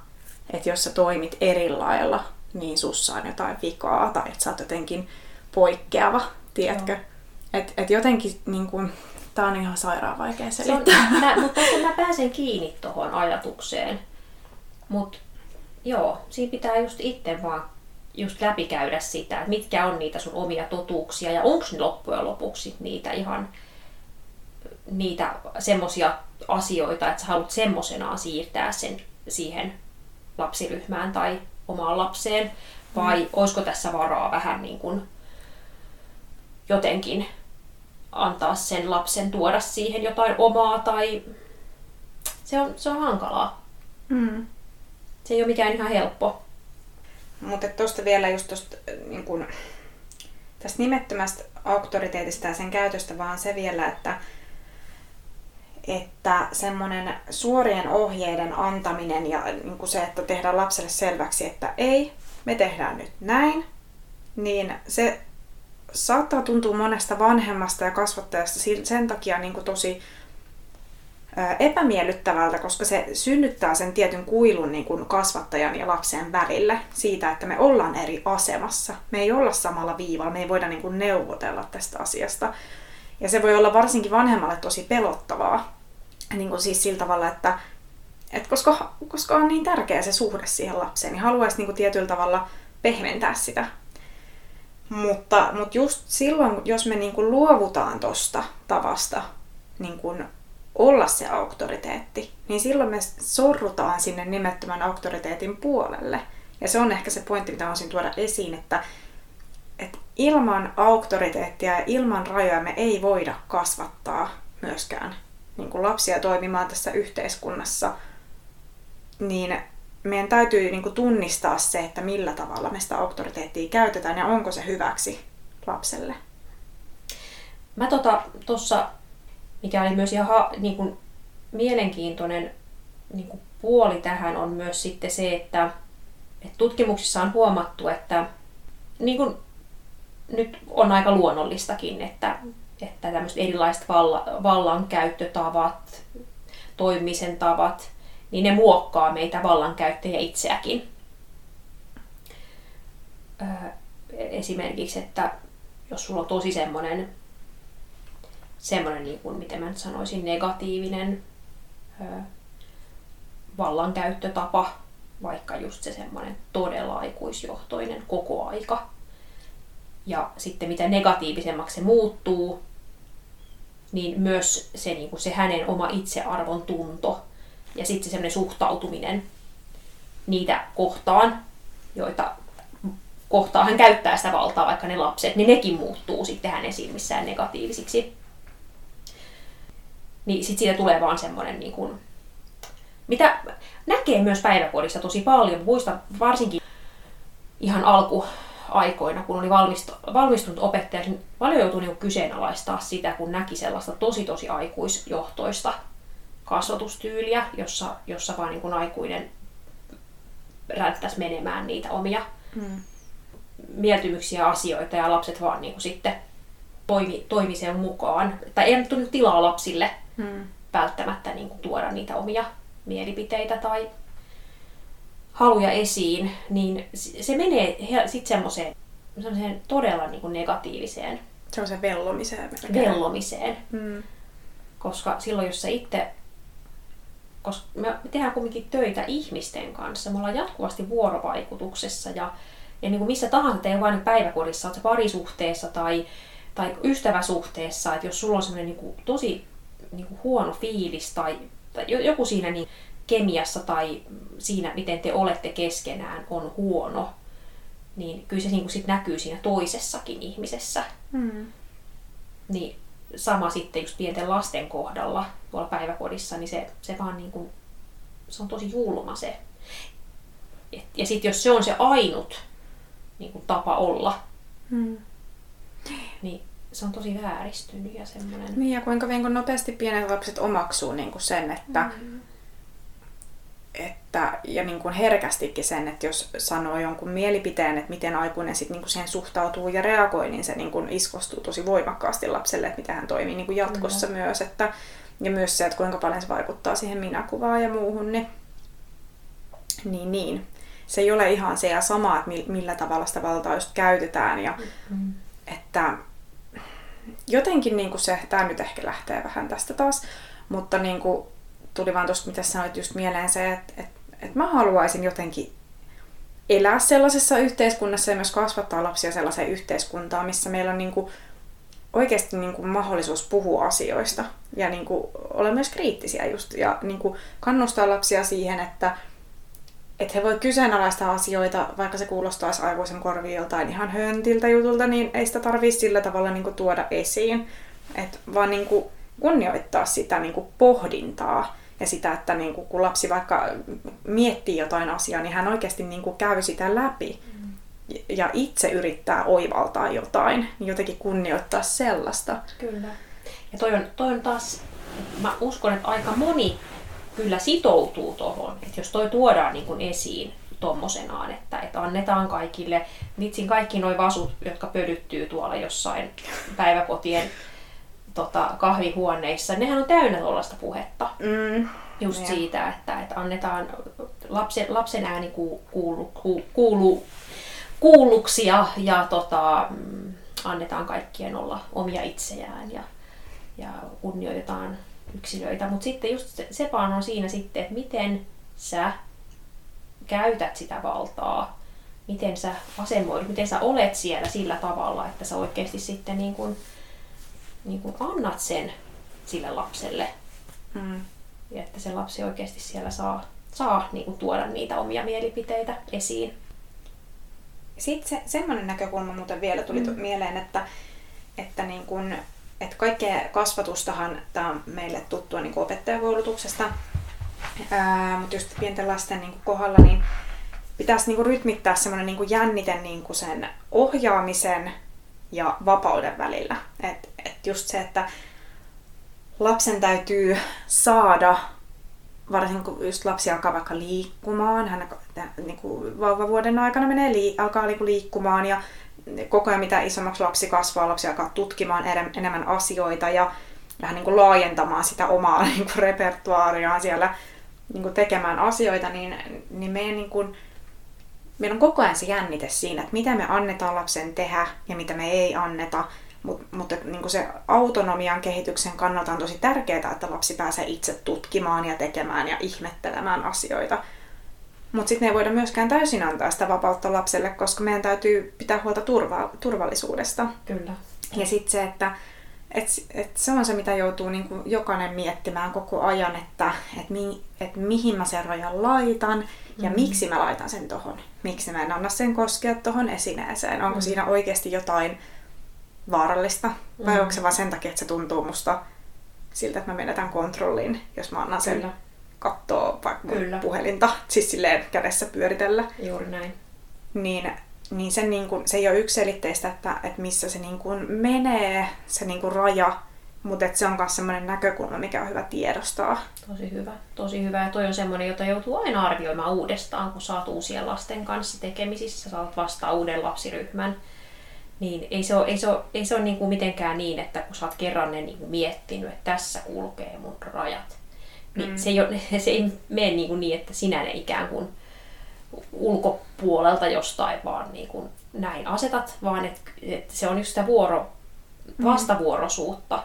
että jos sä toimit eri lailla, niin sussa on jotain vikaa tai että sä oot jotenkin poikkeava, tiedätkö? Että et jotenkin niin kuin, tää on ihan sairaan vaikea selittää. On, mä, mutta mä pääsen kiinni tuohon ajatukseen. Mutta joo, siinä pitää just itse vaan just läpikäydä sitä, että mitkä on niitä sun omia totuuksia ja onko ne loppujen lopuksi niitä ihan niitä semmosia asioita, että sä haluat semmoisenaan siirtää sen siihen lapsiryhmään tai omaan lapseen, vai mm. olisiko tässä varaa vähän niin kuin jotenkin antaa sen lapsen tuoda siihen jotain omaa tai se on, se on hankalaa. Mm. Se ei ole mikään ihan helppo. Mutta tuosta vielä just tosta, niin kun, tästä nimettömästä auktoriteetista ja sen käytöstä vaan se vielä, että, että semmoinen suorien ohjeiden antaminen ja niin kuin se, että tehdään lapselle selväksi, että ei, me tehdään nyt näin, niin se saattaa tuntua monesta vanhemmasta ja kasvattajasta sen takia niin tosi epämiellyttävältä, koska se synnyttää sen tietyn kuilun niin kuin kasvattajan ja lapsen välille siitä, että me ollaan eri asemassa. Me ei olla samalla viivalla, me ei voida niin kuin neuvotella tästä asiasta. Ja se voi olla varsinkin vanhemmalle tosi pelottavaa. Niin kuin siis sillä tavalla, että, että koska, koska on niin tärkeä se suhde siihen lapseen, niin haluaisi niin kuin tietyllä tavalla pehmentää sitä. Mutta, mutta just silloin, jos me niin kuin luovutaan tosta tavasta niin kuin olla se auktoriteetti, niin silloin me sorrutaan sinne nimettömän auktoriteetin puolelle. Ja se on ehkä se pointti, mitä haluaisin tuoda esiin, että, että ilman auktoriteettia ja ilman rajoja me ei voida kasvattaa myöskään niin kuin lapsia toimimaan tässä yhteiskunnassa. Niin meidän täytyy niin kuin tunnistaa se, että millä tavalla me sitä auktoriteettia käytetään ja onko se hyväksi lapselle. Mä tota, tossa, mikä oli myös ihan ha, niin kuin, mielenkiintoinen niin kuin puoli tähän on myös sitten se, että, että tutkimuksissa on huomattu, että niin kuin nyt on aika luonnollistakin, että, että tämmöiset erilaiset valla, vallankäyttötavat, toimimisen tavat, niin ne muokkaa meitä vallankäyttäjä itseäkin. Esimerkiksi, että jos sulla on tosi semmoinen, semmoinen niin kuin, miten mä nyt sanoisin, negatiivinen vallankäyttötapa, vaikka just se semmoinen todella aikuisjohtoinen koko aika. Ja sitten mitä negatiivisemmaksi se muuttuu, niin myös se, niin kuin se hänen oma itsearvon tunto ja sitten se semmoinen suhtautuminen niitä kohtaan, joita kohtaan hän käyttää sitä valtaa, vaikka ne lapset, niin nekin muuttuu sitten hänen silmissään negatiivisiksi. Niin sitten siitä tulee vaan semmoinen niin kuin, mitä näkee myös päiväkodissa tosi paljon. Muista varsinkin ihan alkuaikoina, kun oli valmistunut opettaja, niin paljon joutui niin kyseenalaistaa sitä, kun näki sellaista tosi tosi aikuisjohtoista kasvatustyyliä, jossa, jossa vaan niin kuin aikuinen ränttäisi menemään niitä omia mm. mieltymyksiä asioita ja lapset vaan niin kuin sitten toimi, toimi sen mukaan. Tai ei annettu tilaa lapsille mm. välttämättä niin kuin tuoda niitä omia mielipiteitä tai haluja esiin, niin se menee sitten semmoiseen, semmoiseen todella niin kuin negatiiviseen. Semmoiseen vellomiseen. Vellomiseen. Mm. Koska silloin, jos sä itse koska me tehdään kuitenkin töitä ihmisten kanssa, me ollaan jatkuvasti vuorovaikutuksessa ja, ja niin kuin missä tahansa teidän vain päiväkodissa, olet parisuhteessa tai, tai ystäväsuhteessa, että jos sulla on semmoinen niin tosi niin kuin huono fiilis tai, tai joku siinä niin kemiassa tai siinä, miten te olette keskenään, on huono, niin kyllä se niin kuin sit näkyy siinä toisessakin ihmisessä. Mm. Niin sama sitten just pienten lasten kohdalla tuolla päiväkodissa, niin se, se vaan niin kuin, se on tosi julma se. Et, ja sitten jos se on se ainut niin kuin tapa olla, hmm. niin se on tosi vääristynyt ja semmoinen... Niin ja kuinka niin kuin nopeasti pienet lapset omaksuu niin kuin sen, että, hmm. että ja niin kuin herkästikin sen, että jos sanoo jonkun mielipiteen, että miten aikuinen sitten niin kuin siihen suhtautuu ja reagoi, niin se niin kuin iskostuu tosi voimakkaasti lapselle, että miten hän toimii niin kuin jatkossa hmm. myös. Että, ja myös se, että kuinka paljon se vaikuttaa siihen minäkuvaan ja muuhun, niin, niin, niin. se ei ole ihan se ja sama, että millä tavalla sitä valtaa just käytetään. Ja mm-hmm. että jotenkin niin kuin se, tämä nyt ehkä lähtee vähän tästä taas, mutta niin kuin tuli vaan tuosta, mitä sanoit just mieleen se, että, että, että mä haluaisin jotenkin elää sellaisessa yhteiskunnassa ja myös kasvattaa lapsia sellaiseen yhteiskuntaan, missä meillä on niin kuin oikeasti niin kuin mahdollisuus puhua asioista ja niin kuin olla myös kriittisiä just ja niin kuin kannustaa lapsia siihen, että, että he voi kyseenalaistaa asioita, vaikka se kuulostaisi aikuisen korviin joltain ihan höntiltä jutulta, niin ei sitä tarvitse sillä tavalla niin kuin tuoda esiin, Et vaan niin kuin kunnioittaa sitä niin kuin pohdintaa ja sitä, että niin kuin, kun lapsi vaikka miettii jotain asiaa, niin hän oikeasti niin kuin käy sitä läpi ja itse yrittää oivaltaa jotain, niin jotenkin kunnioittaa sellaista. Kyllä. Ja toi on, toi on taas, mä uskon, että aika moni kyllä sitoutuu tuohon, että jos toi tuodaan niin kuin esiin tommosenaan, että, että annetaan kaikille, vitsin kaikki nuo vasut, jotka pödyttyy tuolla jossain päiväkotien tota, kahvihuoneissa, nehän on täynnä tuollaista puhetta. Mm. Just ja. siitä, että, että annetaan lapsen, lapsen ääni kuulu, kuulu, kuulu kuulluksi ja, ja tota, mm, annetaan kaikkien olla omia itseään ja, ja kunnioitetaan yksilöitä. Mutta sitten just se, se vaan on siinä sitten, että miten sä käytät sitä valtaa, miten sä asemoidut, miten sä olet siellä sillä tavalla, että sä oikeasti sitten niin kun, niin kun annat sen sille lapselle. Mm. Ja että se lapsi oikeasti siellä saa, saa niin kun tuoda niitä omia mielipiteitä esiin. Sitten se, semmoinen näkökulma muuten vielä tuli mm. mieleen, että, että, niin kun, että kaikkea kasvatustahan, tämä on meille tuttua niin opettajakoulutuksesta, ää, mutta just pienten lasten niin kohdalla, niin pitäisi niin rytmittää semmoinen niin jännite niin sen ohjaamisen ja vapauden välillä. Et, et just se, että lapsen täytyy saada, varsinkin kun just lapsi alkaa vaikka liikkumaan, hän niin kuin vauvavuoden aikana menee, alkaa niin kuin liikkumaan ja koko ajan mitä isommaksi lapsi kasvaa, lapsi alkaa tutkimaan enemmän asioita ja vähän niin kuin laajentamaan sitä omaa niin kuin repertuaariaan siellä niin kuin tekemään asioita, niin, niin meidän niin kuin, meillä on koko ajan se jännite siinä, että mitä me annetaan lapsen tehdä ja mitä me ei anneta. Mut, mutta niin se autonomian kehityksen kannalta on tosi tärkeää, että lapsi pääsee itse tutkimaan ja tekemään ja ihmettelemään asioita. Mutta sitten ei voida myöskään täysin antaa sitä vapautta lapselle, koska meidän täytyy pitää huolta turva, turvallisuudesta. Kyllä. Ja sitten se, että et, et se on se, mitä joutuu niin kuin jokainen miettimään koko ajan, että et mi, et mihin mä sen rajan laitan ja mm. miksi mä laitan sen tohon. Miksi mä en anna sen koskea tohon esineeseen. Onko mm. siinä oikeasti jotain vaarallista vai mm. onko se vain sen takia, että se tuntuu musta siltä, että mä menetän kontrollin, jos mä annan sen Kyllä. Katsoa vaikka Kyllä. puhelinta, siis silleen kädessä pyöritellä. Juuri näin. Niin niin se, niin kuin, se ei ole yksiselitteistä, että, että missä se niin kuin menee, se niin kuin raja, mutta se on myös sellainen näkökulma, mikä on hyvä tiedostaa. Tosi hyvä, tosi hyvä. Ja toi on semmoinen, jota joutuu aina arvioimaan uudestaan, kun saat uusien lasten kanssa tekemisissä, saat vastaan uuden lapsiryhmän. Niin ei se ole, ei se ole, ei se ole niin kuin mitenkään niin, että kun sä oot kerran ne niin kuin miettinyt, että tässä kulkee mun rajat, niin mm. se, ei ole, se ei mene niin, kuin niin, että sinä ne ikään kuin ulkopuolelta jostain vaan niin kuin näin asetat, vaan että et se on just sitä vuoro, mm. vastavuoroisuutta,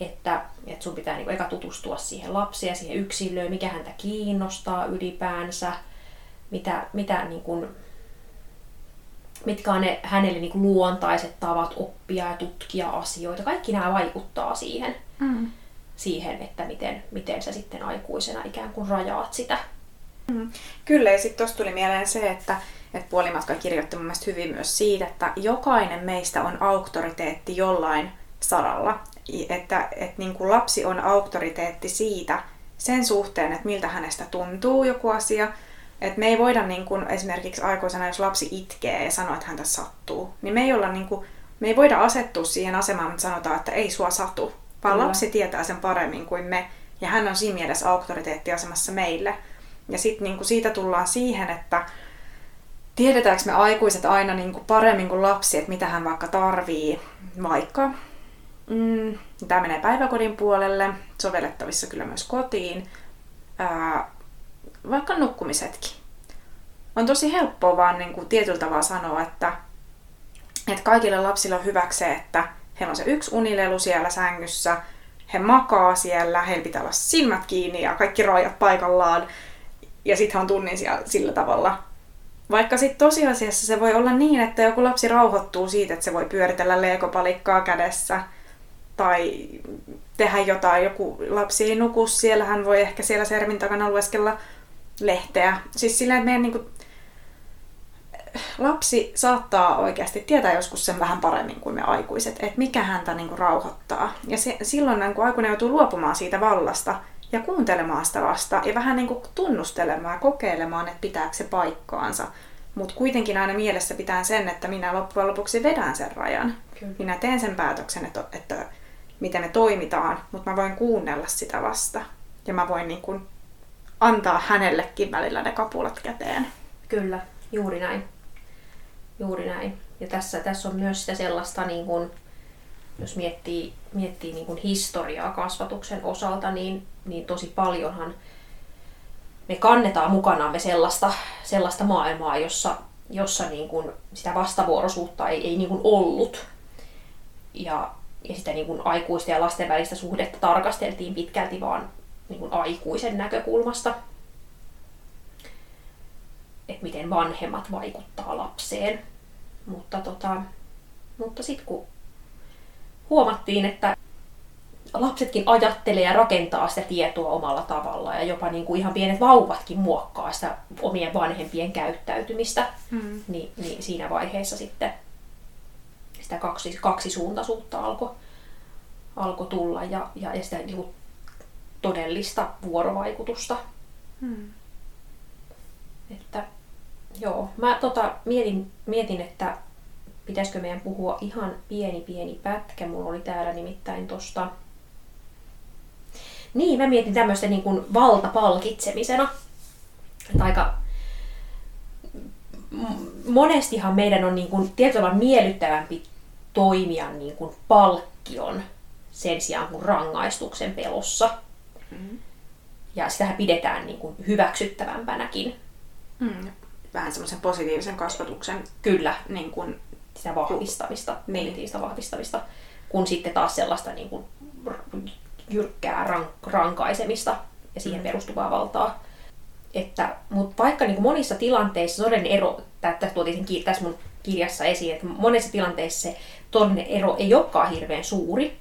että, että sun pitää niin kuin eka tutustua siihen lapsiin ja siihen yksilöön, mikä häntä kiinnostaa ylipäänsä, mitä, mitä niin kuin, mitkä on ne hänelle niin kuin luontaiset tavat oppia ja tutkia asioita. Kaikki nämä vaikuttaa siihen, mm. Siihen että miten, miten sä sitten aikuisena ikään kuin rajaat sitä Mm. Kyllä, ja sitten tuossa tuli mieleen se, että, että Puolimatka kirjoitti mun mielestä hyvin myös siitä, että jokainen meistä on auktoriteetti jollain saralla. Että, että niin kuin lapsi on auktoriteetti siitä sen suhteen, että miltä hänestä tuntuu joku asia. Että me ei voida niin kuin, esimerkiksi aikuisena, jos lapsi itkee ja sanoo, että häntä sattuu, niin me ei, olla, niin kuin, me ei voida asettua siihen asemaan, mutta sanotaan, että ei sua satu. Vaan Kyllä. lapsi tietää sen paremmin kuin me. Ja hän on siinä mielessä auktoriteettiasemassa meille. Ja sitten niinku siitä tullaan siihen, että tiedetäänkö me aikuiset aina niinku paremmin kuin lapsi, että mitä hän vaikka tarvii, vaikka mm, tämä menee päiväkodin puolelle, sovellettavissa kyllä myös kotiin, ää, vaikka nukkumisetkin. On tosi helppoa vaan niin kuin tietyllä tavalla sanoa, että, että kaikille lapsille on hyväksi että heillä on se yksi unilelu siellä sängyssä, he makaa siellä, heillä pitää olla silmät kiinni ja kaikki rajat paikallaan ja sitten on tunnin siellä sillä tavalla. Vaikka sitten tosiasiassa se voi olla niin, että joku lapsi rauhoittuu siitä, että se voi pyöritellä leekopalikkaa kädessä tai tehdä jotain. Joku lapsi ei nuku siellä, hän voi ehkä siellä sermin takana lueskella lehteä. Siis sillä, että meidän niinku, lapsi saattaa oikeasti tietää joskus sen vähän paremmin kuin me aikuiset, että mikä häntä niinku rauhoittaa. Ja se, silloin niin kun aikuinen joutuu luopumaan siitä vallasta, ja kuuntelemaan sitä lasta ja vähän niin kuin tunnustelemaan ja kokeilemaan, että pitääkö se paikkaansa. Mutta kuitenkin aina mielessä pitää sen, että minä loppujen lopuksi vedän sen rajan. Kyllä. Minä teen sen päätöksen, että, että miten me toimitaan, mutta mä voin kuunnella sitä vasta. Ja mä voin niin kuin antaa hänellekin välillä ne kapulat käteen. Kyllä, juuri näin. Juuri näin. Ja tässä, tässä on myös sitä sellaista, niin kuin, jos miettii, miettii niin kuin historiaa kasvatuksen osalta, niin niin tosi paljonhan me kannetaan mukanaamme sellaista, sellaista maailmaa, jossa, jossa niin kuin sitä vastavuoroisuutta ei, ei niin kuin ollut. Ja, ja sitä niin kuin aikuisten ja lasten välistä suhdetta tarkasteltiin pitkälti vaan niin kuin aikuisen näkökulmasta. Että miten vanhemmat vaikuttaa lapseen. Mutta, tota, mutta sitten kun huomattiin, että lapsetkin ajattelee ja rakentaa sitä tietoa omalla tavalla ja jopa niin kuin ihan pienet vauvatkin muokkaa sitä omien vanhempien käyttäytymistä, mm. niin, niin siinä vaiheessa sitten sitä kaksi, kaksisuuntaisuutta alkoi alko tulla ja, ja, ja sitä niin kuin todellista vuorovaikutusta. Mm. Että joo, mä tota, mietin, mietin, että pitäisikö meidän puhua ihan pieni pieni pätkä. Mulla oli täällä nimittäin tosta... Niin, mä mietin tämmöistä niin kuin valtapalkitsemisena. Että aika monestihan meidän on niin kuin tietyllä miellyttävämpi toimia niin kuin palkkion sen sijaan kuin rangaistuksen pelossa. Mm. Ja sitähän pidetään niin kuin hyväksyttävämpänäkin. Mm. Vähän semmoisen positiivisen kasvatuksen Kyllä. Niin kuin, sitä vahvistamista, niin. sitä vahvistamista, kun sitten taas sellaista niin kuin jyrkkää rank- rankaisemista ja siihen mm. perustuvaa valtaa. Että, mutta vaikka niin kuin monissa tilanteissa todellinen ero, tässä tuotiin sen tässä mun kirjassa esiin, että monissa tilanteissa se todellinen ero ei olekaan hirveän suuri.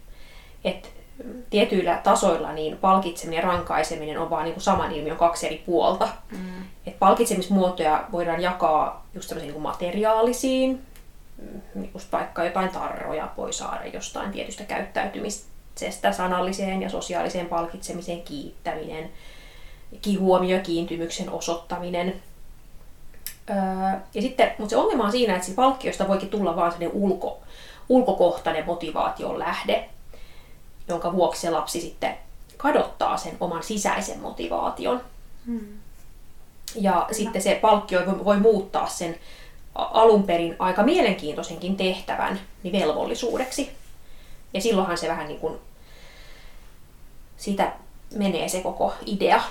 Että tietyillä tasoilla niin palkitseminen ja rankaiseminen on vaan niin kuin saman ilmiön kaksi eri puolta. Mm. Et palkitsemismuotoja voidaan jakaa just niin kuin materiaalisiin, just vaikka jotain tarroja voi saada jostain tietystä käyttäytymisestä sanalliseen ja sosiaaliseen palkitsemiseen, kiittäminen, huomio ja kiintymyksen osoittaminen. Öö, ja sitten, mutta se ongelma on siinä, että palkkiosta voikin tulla vain sellainen ulko, ulkokohtainen motivaation lähde, jonka vuoksi se lapsi sitten kadottaa sen oman sisäisen motivaation. Hmm. Ja Kyllä. sitten se palkkio voi, voi muuttaa sen alun perin aika mielenkiintoisenkin tehtävän niin velvollisuudeksi. Ja silloinhan se vähän niin kuin, sitä menee se koko idea.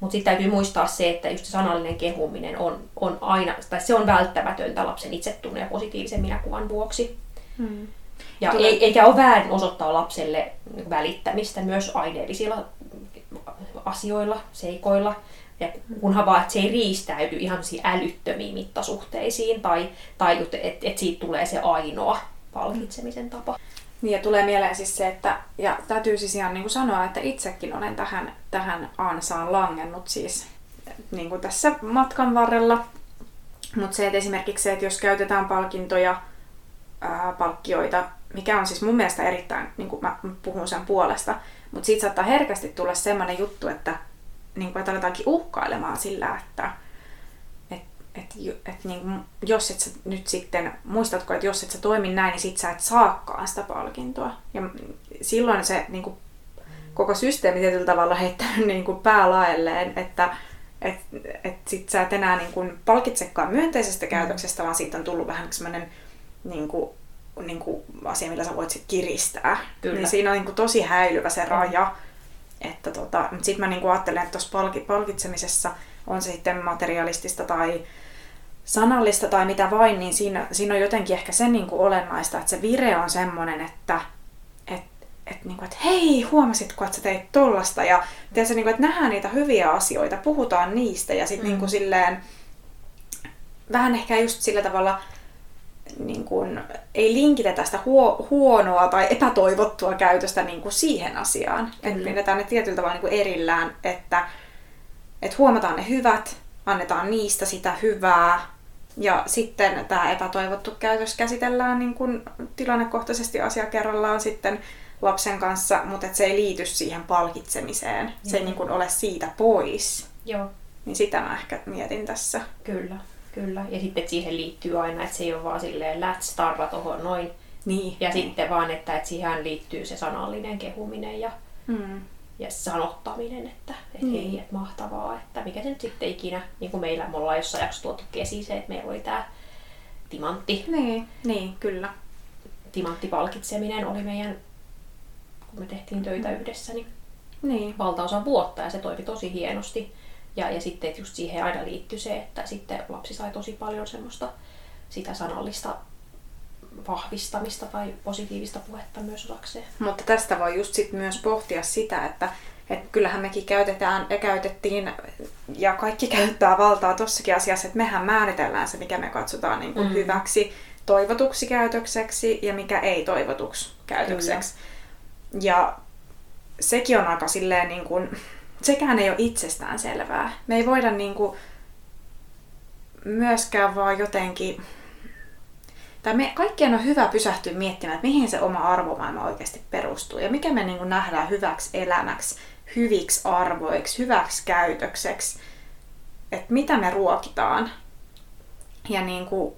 Mutta sitten täytyy muistaa se, että just se sanallinen kehuminen on, on aina, tai se on välttämätöntä lapsen itsetunne ja positiivisen minäkuvan vuoksi. Hmm. Ja Tule... ei, eikä ole väärin osoittaa lapselle välittämistä myös aineellisilla asioilla, seikoilla. Ja kunhan vaan, että se ei riistäydy ihan älyttömiin mittasuhteisiin tai, tai että et siitä tulee se ainoa palkitsemisen tapa. Niin ja tulee mieleen siis se, että, ja täytyy siis ihan niin kuin sanoa, että itsekin olen tähän, tähän ansaan langennut siis niin kuin tässä matkan varrella. Mutta se, että esimerkiksi se, että jos käytetään palkintoja, ää, palkkioita, mikä on siis mun mielestä erittäin, niin kuin mä puhun sen puolesta, mutta siitä saattaa herkästi tulla semmoinen juttu, että, niin kuin, että aletaankin uhkailemaan sillä, että että et niin, jos et sä nyt sitten, muistatko, että jos et sä toimi näin, niin sit sä et saakaan sitä palkintoa. Ja silloin se niin kuin, koko systeemi tietyllä tavalla heittänyt niin kuin päälaelleen, että et, et sit sä et enää niin kuin, palkitsekaan myönteisestä käytöksestä, vaan siitä on tullut vähän semmoinen niin kuin, niin kuin asia, millä sä voit sit kiristää. Kyllä. Niin siinä on niin kuin, tosi häilyvä se raja. Että tota, sitten mä niin kuin ajattelen, että tuossa palkitsemisessa on se sitten materialistista tai sanallista tai mitä vain, niin siinä, siinä on jotenkin ehkä se niin kuin olennaista, että se vire on semmoinen, että et, et, niin kuin, että hei, huomasitko, että sä teit tollasta ja tiedätkö, niin kuin, että nähdään niitä hyviä asioita, puhutaan niistä ja sitten mm. niin kuin silleen, vähän ehkä just sillä tavalla niin kuin, ei linkitetä sitä huo, huonoa tai epätoivottua käytöstä niin kuin siihen asiaan. Että pidetään ne tietyllä tavalla niin kuin erillään, että, että huomataan ne hyvät, annetaan niistä sitä hyvää ja sitten tämä epätoivottu käytös käsitellään niin kuin tilannekohtaisesti asia kerrallaan sitten lapsen kanssa, mutta et se ei liity siihen palkitsemiseen. Joo. Se ei niin kuin ole siitä pois. Joo. Niin sitä mä ehkä mietin tässä. Kyllä, kyllä. Ja sitten siihen liittyy aina, että se ei ole vaan silleen läts tarra tuohon noin. Niin. Ja niin. sitten vaan, että, että siihen liittyy se sanallinen kehuminen ja mm ja sanottaminen, että, että mm. hei, että mahtavaa, että mikä se nyt sitten ikinä, niin kuin meillä, me ollaan jossain jaksossa tuotu esiin se, että meillä oli tämä timantti. Niin, niin, kyllä. Timanttipalkitseminen oli meidän, kun me tehtiin töitä mm. yhdessä, niin, niin. valtaosa vuotta ja se toimi tosi hienosti. Ja, ja sitten että just siihen aina liittyi se, että sitten lapsi sai tosi paljon semmoista sitä sanallista vahvistamista tai positiivista puhetta myös osakseen. Mutta tästä voi just sit myös pohtia sitä, että et kyllähän mekin käytetään ja käytettiin ja kaikki käyttää valtaa tossakin asiassa, että mehän määritellään se, mikä me katsotaan niin kuin mm. hyväksi toivotuksi käytökseksi ja mikä ei toivotuksi käytökseksi. Kyllä. Ja sekin on aika silleen niin kuin, sekään ei ole itsestään selvää. Me ei voida niin kuin myöskään vaan jotenkin tai me, kaikkien on hyvä pysähtyä miettimään, että mihin se oma arvomaailma oikeasti perustuu ja mikä me niin kuin nähdään hyväksi elämäksi, hyviksi arvoiksi, hyväksi käytökseksi, että mitä me ruokitaan. Ja niin kuin,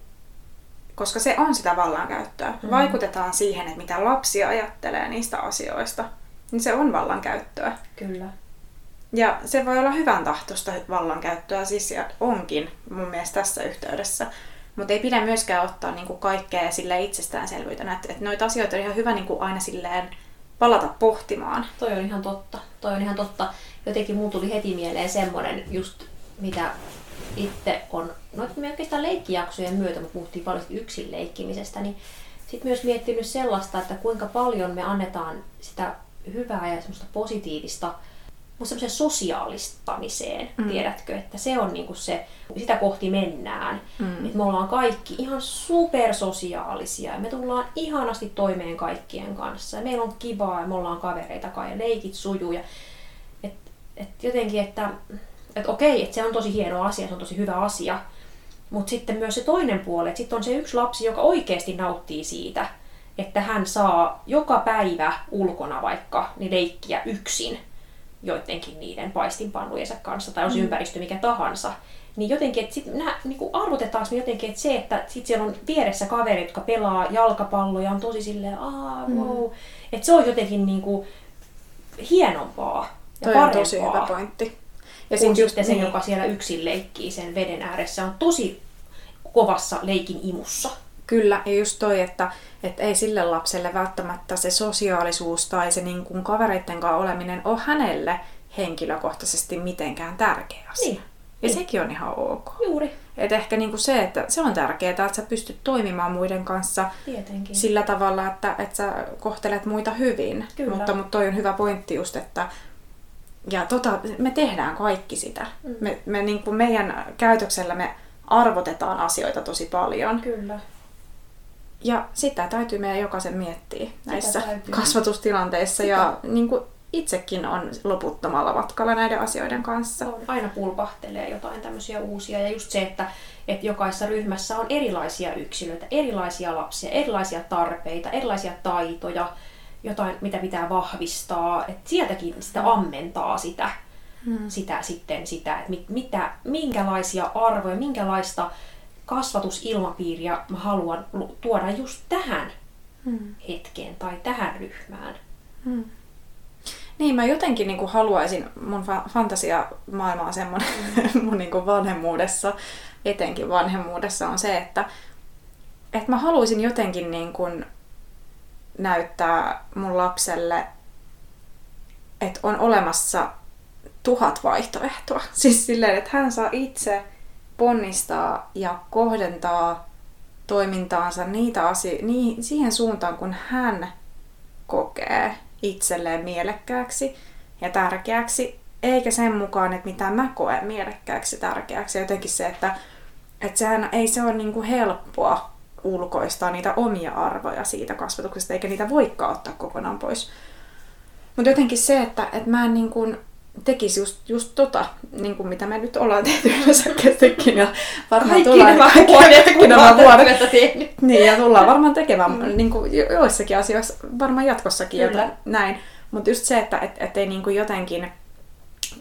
koska se on sitä vallankäyttöä. Mm. Vaikutetaan siihen, että mitä lapsi ajattelee niistä asioista. Niin se on vallankäyttöä. Kyllä. Ja se voi olla hyvän tahtoista vallankäyttöä, siis onkin mun mielestä tässä yhteydessä. Mutta ei pidä myöskään ottaa niinku kaikkea sille itsestäänselvyytenä. Että et noita asioita on ihan hyvä niinku aina silleen palata pohtimaan. Toi on ihan totta. Toi on ihan totta. Jotenkin muun tuli heti mieleen semmonen just, mitä itse on, no me oikeastaan leikkijaksojen myötä, me puhuttiin paljon yksin leikkimisestä, niin sitten myös miettinyt sellaista, että kuinka paljon me annetaan sitä hyvää ja semmoista positiivista mutta semmoiseen sosiaalistamiseen, mm. tiedätkö, että se on niinku se, sitä kohti mennään. Mm. Että me ollaan kaikki ihan supersosiaalisia ja me tullaan ihanasti toimeen kaikkien kanssa. Ja meillä on kivaa ja me ollaan kavereita kai ja leikit sujuu. Ja, et, et jotenkin, että et okei, että se on tosi hieno asia, se on tosi hyvä asia. Mutta sitten myös se toinen puoli, että sitten on se yksi lapsi, joka oikeasti nauttii siitä, että hän saa joka päivä ulkona vaikka niin leikkiä yksin joidenkin niiden paistinpannujensa kanssa, tai on se mm. ympäristö mikä tahansa, niin jotenkin, että sit nää, niin arvotetaan me jotenkin, että se, että sit siellä on vieressä kaverit, jotka pelaa jalkapalloja, on tosi silleen, aah, mm. wow. Mm. Että se on jotenkin niin kuin hienompaa ja Toi parempaa. on tosi hyvä pointti. Ja kun just, sitten se, niin. joka siellä yksin leikkii sen veden ääressä, on tosi kovassa leikin imussa. Kyllä, ja just toi, että, että ei sille lapselle välttämättä se sosiaalisuus tai se niin kuin kavereiden kanssa oleminen ole hänelle henkilökohtaisesti mitenkään tärkeä asia. Niin. Ja niin. sekin on ihan ok. Juuri. Et ehkä niinku se, että se on tärkeää, että sä pystyt toimimaan muiden kanssa Tietenkin. sillä tavalla, että, että sä kohtelet muita hyvin. Kyllä. Mutta, mutta toi on hyvä pointti just, että ja tota, me tehdään kaikki sitä. Mm. Me, me niin kuin meidän käytöksellä me arvotetaan asioita tosi paljon. Kyllä. Ja sitä täytyy meidän jokaisen miettiä näissä kasvatustilanteissa. Sitä. Ja niin kuin itsekin on loputtomalla matkalla näiden asioiden kanssa. On. Aina pulpahtelee jotain tämmöisiä uusia. Ja just se, että, että jokaisessa ryhmässä on erilaisia yksilöitä, erilaisia lapsia, erilaisia tarpeita, erilaisia taitoja, jotain, mitä pitää vahvistaa. Että sieltäkin sitä mm. ammentaa sitä, hmm. sitä sitten sitä, että mit, mitä, minkälaisia arvoja, minkälaista kasvatusilmapiiriä mä haluan tuoda just tähän hmm. hetkeen tai tähän ryhmään. Hmm. Niin, mä jotenkin niin kuin haluaisin, mun fa- fantasia-maailma on semmoinen mm. mun niin kuin vanhemmuudessa, etenkin vanhemmuudessa on se, että, että mä haluaisin jotenkin niin kuin näyttää mun lapselle, että on olemassa tuhat vaihtoehtoa. Siis silleen, että hän saa itse ponnistaa ja kohdentaa toimintaansa niitä asio- niin, siihen suuntaan, kun hän kokee itselleen mielekkääksi ja tärkeäksi, eikä sen mukaan, että mitä mä koen mielekkääksi tärkeäksi. Jotenkin se, että, että sehän ei se ole niin kuin helppoa ulkoistaa niitä omia arvoja siitä kasvatuksesta, eikä niitä voikaan ottaa kokonaan pois. Mutta jotenkin se, että, että mä en niin kuin tekisi just, just tota, niin kuin mitä me nyt ollaan tehty yleensäkin. Ja varmaan kaikki tullaan, nämä kaikki, vuodet, kaikki nämä vuodet. Niin, ja tullaan varmaan tekemään mm. niin kuin joissakin asioissa, varmaan jatkossakin ja näin. Mutta just se, että et, et ei niin kuin jotenkin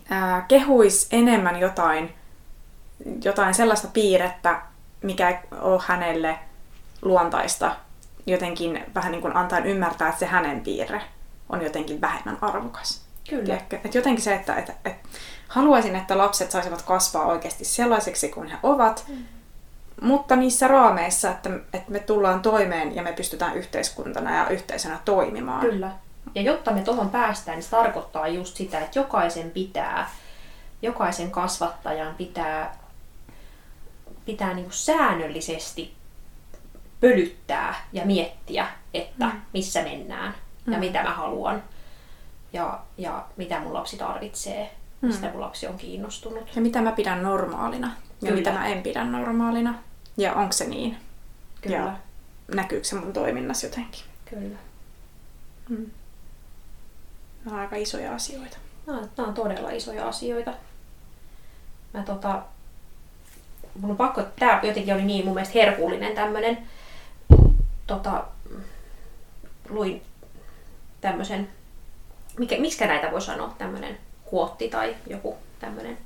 ää, kehuisi enemmän jotain, jotain sellaista piirrettä, mikä ei ole hänelle luontaista, jotenkin vähän niin kuin antaa ymmärtää, että se hänen piirre on jotenkin vähemmän arvokas. Kyllä. Et jotenkin se, että et, et, haluaisin, että lapset saisivat kasvaa oikeasti sellaiseksi kuin he ovat, mm. mutta niissä raameissa, että, että me tullaan toimeen ja me pystytään yhteiskuntana ja yhteisönä toimimaan. Kyllä. Ja jotta me tuohon päästään, niin se tarkoittaa just sitä, että jokaisen pitää, jokaisen kasvattajan pitää, pitää niin kuin säännöllisesti pölyttää ja miettiä, että mm. missä mennään ja mm. mitä mä haluan ja, ja mitä mun lapsi tarvitsee, mistä mm. mun lapsi on kiinnostunut. Ja mitä mä pidän normaalina ja Kyllä. mitä mä en pidä normaalina. Ja onko se niin? Kyllä. Ja näkyykö se mun toiminnassa jotenkin? Kyllä. Mm. Nämä on aika isoja asioita. Nämä, nämä on todella isoja asioita. Mä tota, mun on pakko, tää jotenkin oli niin mun mielestä herkullinen tämmönen, tota, luin tämmöisen mikä, miksi näitä voi sanoa, tämmöinen kuotti tai joku tämmöinen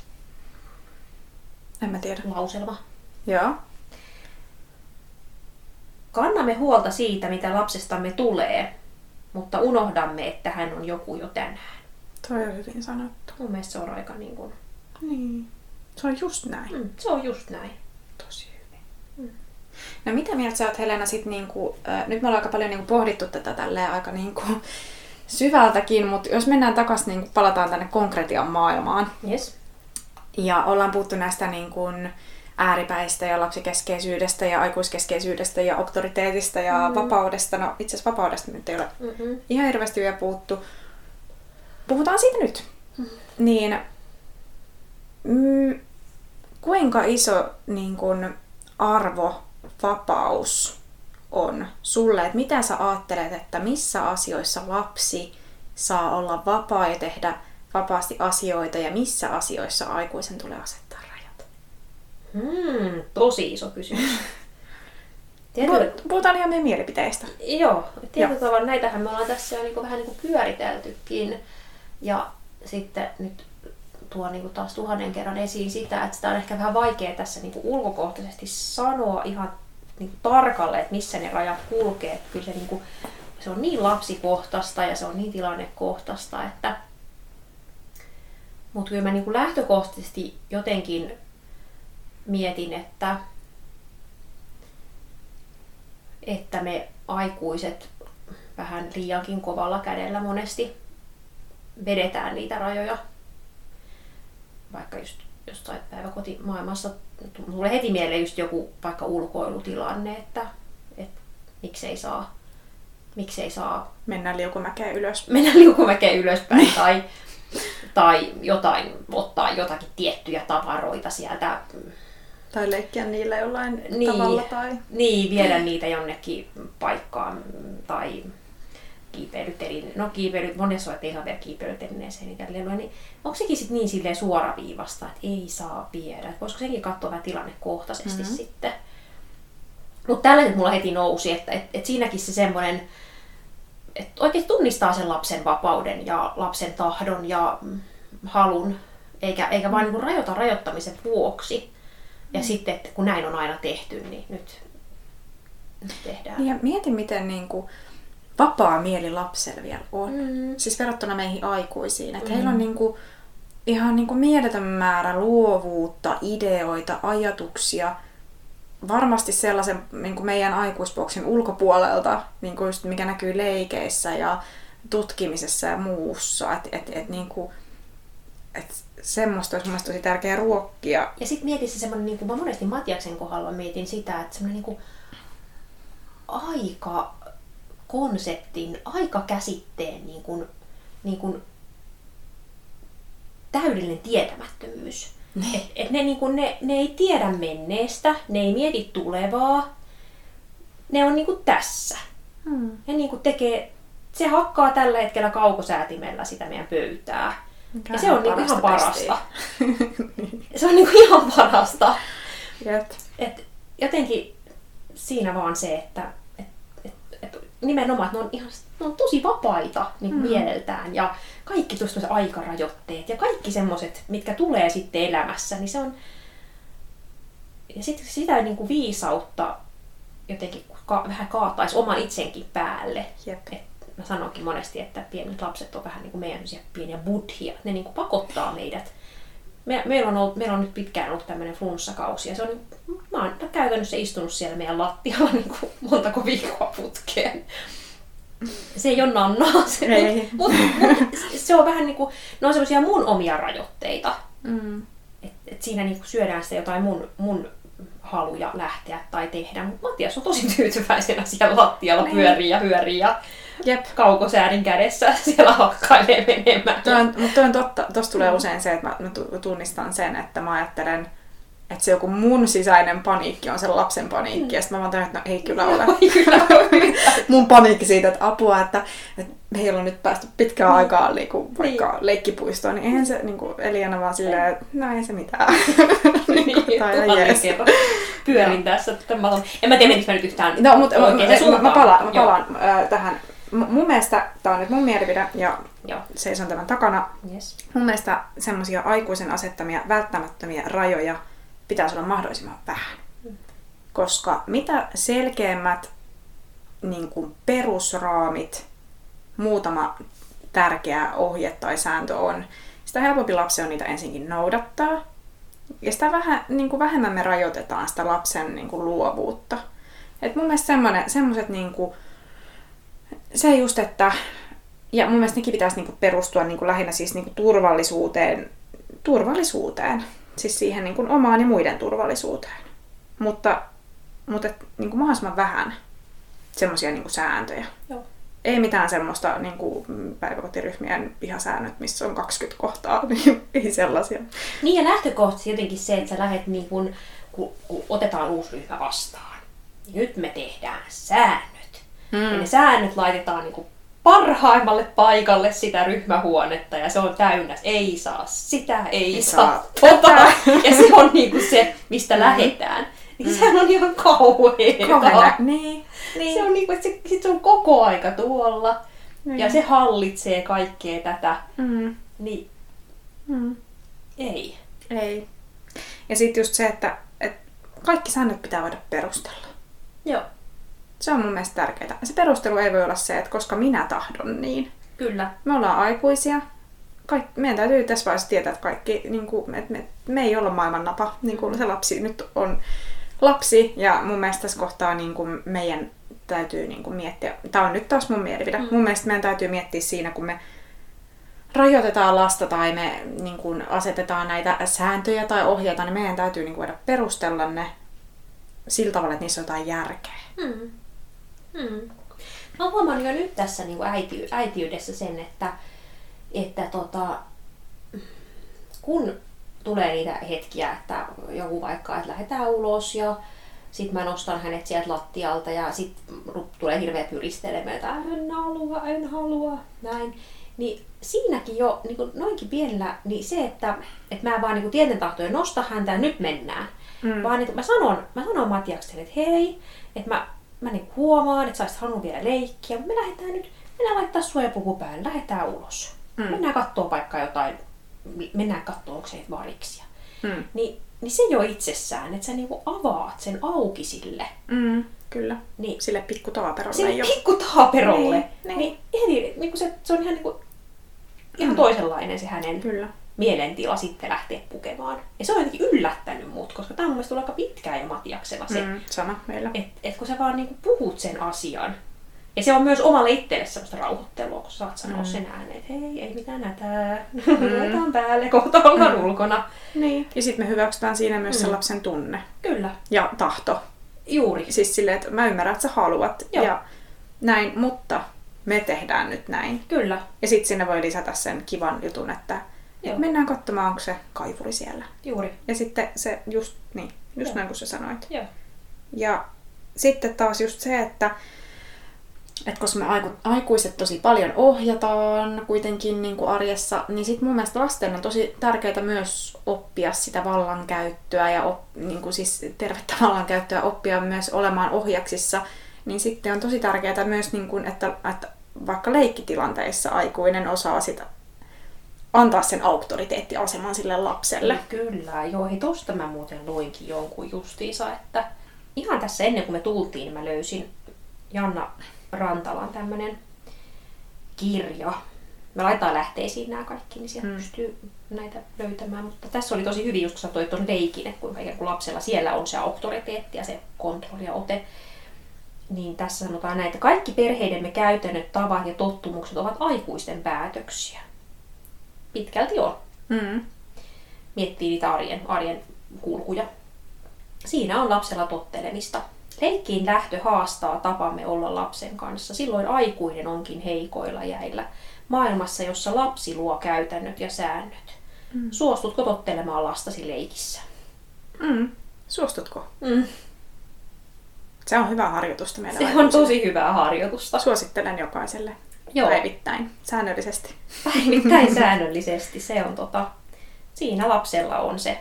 en mä tiedä. lauselma. Joo. kannamme huolta siitä, mitä lapsestamme tulee, mutta unohdamme, että hän on joku jo tänään. Toi on hyvin sanottu. Mun mielestä se on aika niin kuin, Niin. Se on just näin. mm, se on just näin. Tosi hyvin. No mitä mieltä sä oot Helena sit niinku, äh, nyt me ollaan aika paljon niinku pohdittu tätä tälleen aika niinku syvältäkin, mutta jos mennään takaisin, niinku palataan tänne konkretian maailmaan. Yes. Ja ollaan puhuttu näistä niin kuin ääripäistä ja lapsikeskeisyydestä ja aikuiskeskeisyydestä ja auktoriteetista ja mm. vapaudesta. No itse asiassa vapaudesta nyt ei ole Mm-mm. ihan hirveästi vielä puhuttu. Puhutaan siitä nyt. Mm. Niin, mm, kuinka iso niin kuin, arvo vapaus on sulle? Et mitä sä ajattelet, että missä asioissa lapsi saa olla vapaa ja tehdä vapaasti asioita ja missä asioissa aikuisen tulee asettaa rajat? Hmm, tosi iso kysymys. Tietyllä, Puh- Puhutaan ihan meidän mielipiteistä. joo, tietyllä tavalla näitähän me ollaan tässä jo niinku vähän niinku pyöriteltykin. Ja sitten nyt tuo niinku taas tuhannen kerran esiin sitä, että sitä on ehkä vähän vaikea tässä niinku ulkokohtaisesti sanoa ihan niinku tarkalleen, että missä ne rajat kulkee. Että kyllä se, niinku, se on niin lapsikohtaista ja se on niin tilannekohtaista, että mutta kyllä mä niinku lähtökohtaisesti jotenkin mietin, että, että me aikuiset vähän liiankin kovalla kädellä monesti vedetään niitä rajoja. Vaikka just jostain päiväkotimaailmassa tulee heti mieleen just joku vaikka ulkoilutilanne, että, että miksei saa, miksei saa Mennään liukumäkeen ylös. mennä liukumäkeen ylöspäin tai, tai jotain, ottaa jotakin tiettyjä tavaroita sieltä. Tai leikkiä niillä jollain Niin. tavalla. Tai... Niin, viedä niitä jonnekin paikkaan tai kiipeilytelin, no kiipeily, monessa on, että ei saa viedä kiipeilytelineeseen niin niin onko sekin sitten niin silleen suoraviivasta, että ei saa viedä, että voisiko senkin katsoa vähän tilannekohtaisesti mm-hmm. sitten. Mutta tällaiset mulla heti nousi, että et, et siinäkin se semmoinen, että oikein tunnistaa sen lapsen vapauden ja lapsen tahdon ja mm, halun, eikä, eikä vaan niin rajoita rajoittamisen vuoksi. Ja mm. sitten, että kun näin on aina tehty, niin nyt, nyt tehdään. Ja mieti, miten niin kuin, vapaa mieli lapsella vielä on. Mm. Siis verrattuna meihin aikuisiin. Että heillä on niin kuin, ihan niin kuin mieletön määrä luovuutta, ideoita, ajatuksia. Varmasti sellaisen niin kuin meidän aikuisboksin ulkopuolelta, niin kuin just mikä näkyy leikeissä ja tutkimisessa ja muussa. Että et, et, niin kuin, et semmoista olisi mielestäni tosi tärkeää ruokkia. Ja sitten mietin se semmoinen, niin kuin mä monesti Matiaksen kohdalla mietin sitä, että semmoinen niin kuin aika konseptin, aikakäsitteen niin kuin, niin kuin täydellinen tietämättömyys. Et, et ne, niin kuin, ne, ne ei tiedä menneestä, ne ei mieti tulevaa, ne on niin kuin tässä. Hmm. Ja niin kuin tekee, se hakkaa tällä hetkellä kaukosäätimellä sitä meidän pöytää. Mikä Ja se on niinku ihan parasta. Se on niin kuin ihan parasta. Jep. Et jotenkin siinä vaan se, että et, et, et nimenomaan, että ne on, ihan, ne on tosi vapaita niin mm. mieleltään ja kaikki tuosta aikarajoitteet ja kaikki semmoiset, mitkä tulee sitten elämässä, niin se on... Ja sitten sitä niin kuin viisautta jotenkin ka- vähän kaataisi oman itsenkin päälle. Jep. Et mä sanonkin monesti, että pienet lapset on vähän niin kuin meidän pieniä buddhia. Ne niin kuin pakottaa meidät. Me, meillä, on ollut, meillä on nyt pitkään ollut tämmöinen flunssakausi ja se on, mä oon käytännössä istunut siellä meidän lattialla niin kuin montako viikkoa putkeen. Se ei ole nannaa, se, Ei. Mutta mut, se on vähän niin kuin, ne on semmoisia mun omia rajoitteita. Mm. Et, et siinä niin kuin syödään sitä jotain mun, mun haluja lähteä tai tehdä. Mutta Matias on tosi tyytyväisenä siellä lattialla Niin. pyörii ja pyörii ja Jep. kaukosäädin kädessä siellä hakkailee menemään. Toi on, mutta on totta. Tuossa tulee usein se, että mä, mä tu- tunnistan sen, että mä ajattelen, että se joku mun sisäinen paniikki on se lapsen paniikki. Ja sitten mä vaan tajuan, että no ei kyllä ole. Ei kyllä ole. mun paniikki siitä, että apua, että, että meillä on nyt päästy pitkään aikaa niinku, vaikka leikkipuistoon, niin eihän se niinku, Eliana vaan silleen, että no ei se mitään. Niin, Tai tuhannen jees. kerran pyörin tässä. että Mä oon, en mä tiedä, menikö mä nyt yhtään No, mutta mä, oikein mä, mä, mä palaan, mä palaan äh, tähän. M- mun mielestä, tää on nyt mun mielipide ja Joo. seison tämän takana, Yes. mun mielestä semmoisia aikuisen asettamia välttämättömiä rajoja pitäisi olla mahdollisimman vähän. Koska mitä selkeämmät niin kuin perusraamit, muutama tärkeä ohje tai sääntö on, sitä helpompi lapsi on niitä ensinkin noudattaa. Ja sitä vähän, niin kuin vähemmän me rajoitetaan sitä lapsen niin kuin luovuutta. Et mun mielestä semmoiset, niin se just, että ja mun mielestä nekin pitäisi niinku perustua niinku lähinnä siis niinku turvallisuuteen, turvallisuuteen. Siis siihen niinku omaan ja muiden turvallisuuteen. Mutta, mutta et, niinku mahdollisimman vähän semmoisia niinku sääntöjä. Joo. Ei mitään semmoista niinku päiväkotiryhmien pihasäännöt, missä on 20 kohtaa, niin ei sellaisia. Niin ja lähtökohtaisesti jotenkin se, että sä lähdet niin kun, kun, kun otetaan uusi ryhmä vastaan. Nyt me tehdään säännöt. Mm. Ja ne säännöt laitetaan niin parhaimmalle paikalle sitä ryhmähuonetta ja se on täynnä, ei saa sitä, ei, ei saa, saa tota. Ja se on niinku se, mistä mm. lähetään. Niin mm. sehän on ihan kauheeta. Niin, niin. Se on niinku, että se, sit se on koko aika tuolla niin. ja se hallitsee kaikkea tätä. Mm. Niin mm. ei. Ei. Ja sitten just se, että, että kaikki säännöt pitää voida perustella. Joo. Se on mun mielestä tärkeää. Se perustelu ei voi olla se, että koska minä tahdon niin. Kyllä. Me ollaan aikuisia. Kaik, meidän täytyy tässä vaiheessa tietää, että kaikki, niin kuin, että me, me ei olla maailman napa. Niin kuin se lapsi nyt on lapsi ja mun mielestä tässä kohtaa niin kuin meidän täytyy niin kuin miettiä, tämä on nyt taas mun mielipide, mm. mun mielestä meidän täytyy miettiä siinä, kun me rajoitetaan lasta tai me niin kuin asetetaan näitä sääntöjä tai ohjeita, niin meidän täytyy niin kuin voida perustella ne sillä tavalla, että niissä on jotain järkeä. Mm. Hmm. Mä oon huomannut jo nyt tässä niin äiti, äitiydessä sen, että, että tota, kun tulee niitä hetkiä, että joku vaikka, että lähdetään ulos ja sitten mä nostan hänet sieltä lattialta ja sitten tulee hirveä pyristelemä, että en halua, en halua, näin. Niin siinäkin jo niin kuin noinkin pienellä, niin se, että, että mä vaan niin tieten tahtojen nosta häntä ja nyt mennään. Mm. Vaan että mä sanon, mä sanon Matiakselle, että hei, että mä mä niin huomaan, että sä halunnut vielä leikkiä, mutta me lähdetään nyt, mennään laittaa suojapuku päälle, lähdetään ulos. Mm. Mennään kattoo vaikka jotain, mennään kattoo, onko se variksia. Mm. Niin, niin se jo itsessään, että sä niinku avaat sen auki sille. Mm, kyllä. Niin, sille pikku taaperolle Sille jo. pikku taaperolle. Niin, niin. niin, niin, niin se, se on ihan, niinku, ihan mm. toisenlainen se hänen kyllä mielentila sitten lähteä pukemaan. Ja se on jotenkin yllättänyt mut, koska tämä on mun aika pitkään jo Matiaksella se. Mm, sama meillä. Että et kun sä vaan niinku puhut sen asian. Ja se on myös omalle itselle semmoista rauhoittelua, kun saat sanoa mm. sen ääneen, että hei, ei mitään nätää, mm. päälle, kohta ollaan mm. ulkona. Niin. Ja sitten me hyväksytään siinä myös mm. se lapsen tunne. Kyllä. Ja tahto. Juuri. Siis silleen, että mä ymmärrän, että sä haluat. Joo. Ja näin, mutta me tehdään nyt näin. Kyllä. Ja sitten sinne voi lisätä sen kivan jutun, että Joo. Mennään katsomaan, onko se kaivuri siellä. Juuri. Ja sitten se just, niin, just Joo. näin kuin sä sanoit. Joo. Ja sitten taas just se, että et koska me aiku, aikuiset tosi paljon ohjataan kuitenkin niin kuin arjessa, niin sitten mun mielestä lasten on tosi tärkeää myös oppia sitä vallankäyttöä ja op, niin kuin siis tervettä vallankäyttöä oppia myös olemaan ohjaksissa. Niin sitten on tosi tärkeää myös, niin kuin, että, että vaikka leikkitilanteissa aikuinen osaa sitä antaa sen auktoriteettiaseman sille lapselle. Ja kyllä, joo. Hei, tosta mä muuten luinkin jonkun justiinsa, että ihan tässä ennen kuin me tultiin, niin mä löysin Janna Rantalan tämmönen kirja. Me laitetaan lähteisiin nämä kaikki, niin sieltä hmm. pystyy näitä löytämään. Mutta tässä oli tosi hyvin, just kun sä toit tuon leikin, että kuinka kun lapsella siellä on se auktoriteetti ja se kontrolli ja ote. Niin tässä sanotaan näitä, kaikki perheidemme käytännöt, tavat ja tottumukset ovat aikuisten päätöksiä pitkälti on. Mm. Miettii niitä arjen, arjen kulkuja. Siinä on lapsella tottelemista. Leikkiin lähtö haastaa tapamme olla lapsen kanssa. Silloin aikuinen onkin heikoilla jäillä. Maailmassa, jossa lapsi luo käytännöt ja säännöt. Mm. Suostutko tottelemaan lastasi leikissä? Mm. Suostutko? Mm. Se on hyvää harjoitusta meidän Se on tosi hyvää harjoitusta. Suosittelen jokaiselle. Joo. Päivittäin, säännöllisesti. Päivittäin säännöllisesti, se on tota, siinä lapsella on se,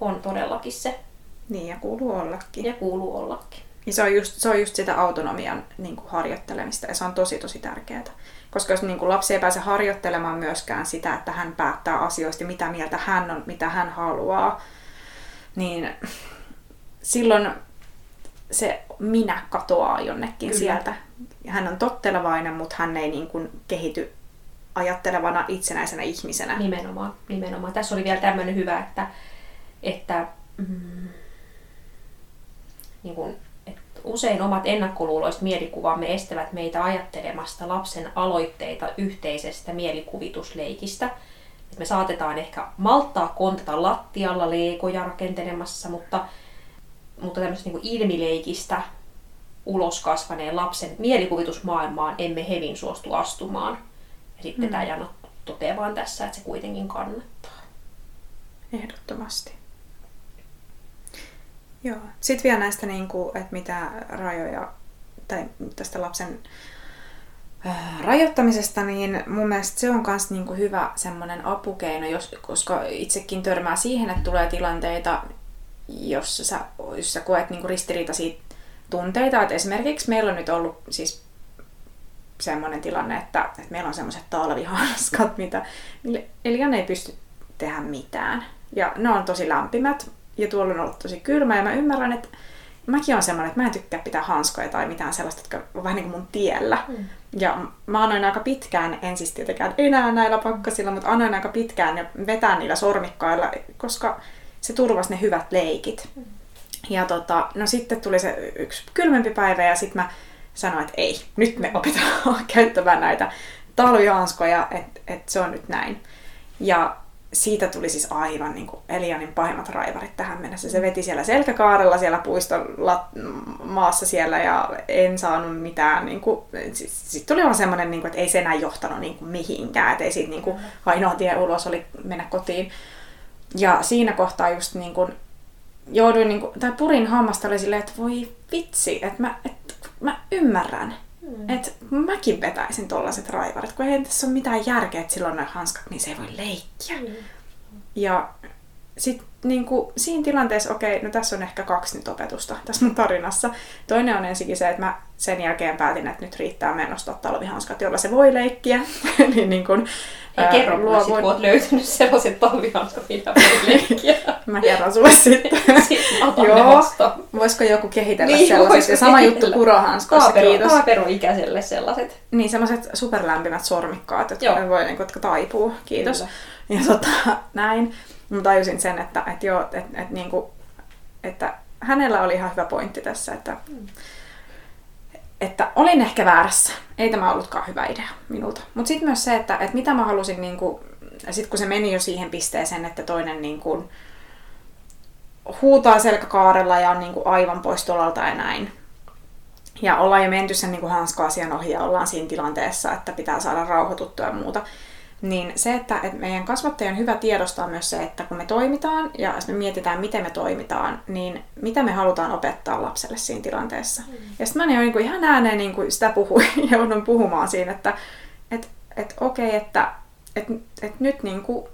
on todellakin se. Niin, ja kuuluu ollakin. Ja kuuluu ollakin. Ja se on just, se on just sitä autonomian niin kuin harjoittelemista, ja se on tosi tosi tärkeää. Koska jos niin kuin lapsi ei pääse harjoittelemaan myöskään sitä, että hän päättää asioista, mitä mieltä hän on, mitä hän haluaa, niin silloin se minä katoaa jonnekin Kyllä. sieltä. Hän on tottelevainen, mutta hän ei niin kuin kehity ajattelevana itsenäisenä ihmisenä. Nimenomaan, nimenomaan. Tässä oli vielä tämmöinen hyvä, että, että, mm, niin kuin, että usein omat ennakkoluuloiset mielikuvamme estävät meitä ajattelemasta lapsen aloitteita yhteisestä mielikuvitusleikistä. Et me saatetaan ehkä malttaa kontata lattialla leikoja rakentelemassa, mutta, mutta tämmöisestä niin ilmileikistä ulos kasvaneen lapsen mielikuvitusmaailmaan emme hevin suostu astumaan. Ja sitten mm. tämä Jana toteaa vaan tässä, että se kuitenkin kannattaa. Ehdottomasti. Joo. Sitten vielä näistä, niin kuin, että mitä rajoja, tai tästä lapsen äh, rajoittamisesta, niin mun mielestä se on myös niin hyvä semmoinen apukeino, jos, koska itsekin törmää siihen, että tulee tilanteita, jossa sä, jos sä koet niin kuin ristiriitaisia tunteita. Että esimerkiksi meillä on nyt ollut siis semmoinen tilanne, että, että meillä on semmoiset talvihanskat, mitä Elian ei pysty tehdä mitään. Ja ne on tosi lämpimät ja tuolla on ollut tosi kylmä ja mä ymmärrän, että mäkin on semmoinen, että mä en tykkää pitää hanskoja tai mitään sellaista, jotka on vähän niin kuin mun tiellä. Mm. Ja mä annoin aika pitkään, en siis tietenkään enää näillä pakkasilla, mutta annoin aika pitkään ja vetää niillä sormikkailla, koska se turvasi ne hyvät leikit. Mm. Ja tota, no sitten tuli se yksi kylmempi päivä ja sitten mä sanoin, että ei, nyt me opetaan käyttämään näitä talvihanskoja, että et se on nyt näin. Ja siitä tuli siis aivan niin kuin Elianin pahimmat raivarit tähän mennessä. Se veti siellä selkäkaarella siellä puiston lat- maassa siellä ja en saanut mitään. Niin sitten sit tuli vaan semmoinen, niin kuin, että ei se enää johtanut niin kuin mihinkään. Että ei siitä niin kuin, ainoa tie ulos oli mennä kotiin. Ja siinä kohtaa just niin kuin, jouduin, niin kuin, tai purin hammasta oli silleen, että voi vitsi, että mä, että mä ymmärrän. Mm. Että mäkin vetäisin tollaset raivarit, kun ei tässä ole mitään järkeä, että silloin noin hanskat, niin se ei voi leikkiä. Mm. Ja sitten niin siinä tilanteessa, okei, no tässä on ehkä kaksi nyt opetusta tässä mun tarinassa. Toinen on ensinnäkin se, että mä sen jälkeen päätin, että nyt riittää meidän ostaa talvihanskat, jolla se voi leikkiä. niin, niin kun, Ei kerro mulle sit, kun oot löytänyt sellaiset talvihanskat, mitä voi leikkiä. mä kerron sulle sitten. sitten Joo, voisiko joku kehitellä niin, sellaiset. Ja sama juttu kurohanskoissa, Kaapero, kiitos. Kaapero-ikäiselle sellaiset. Niin, sellaiset superlämpimät sormikkaat, jotka Joo. voi, niin, jotka taipuu. Kiitos. Kyllä. Ja tota, näin. Mä tajusin sen, että, että, joo, että, että, niin kuin, että hänellä oli ihan hyvä pointti tässä, että, että olin ehkä väärässä. Ei tämä ollutkaan hyvä idea minulta. Mutta sitten myös se, että, että mitä mä halusin, niin kuin, sit kun se meni jo siihen pisteeseen, että toinen niin kuin, huutaa selkäkaarella ja on niin kuin aivan pois tolalta ja näin. Ja ollaan jo menty sen niin hanska-asian ohi ja ollaan siinä tilanteessa, että pitää saada rauhoituttua ja muuta. Niin se, että, että meidän kasvattajan hyvä tiedostaa myös se, että kun me toimitaan ja me mietitään, miten me toimitaan, niin mitä me halutaan opettaa lapselle siinä tilanteessa. Mm. Ja sitten mä niin, niin kuin ihan ääneen niin kuin sitä puhuin ja joudun puhumaan siinä, että et, et, okei, okay, että et, et nyt, niin kuin,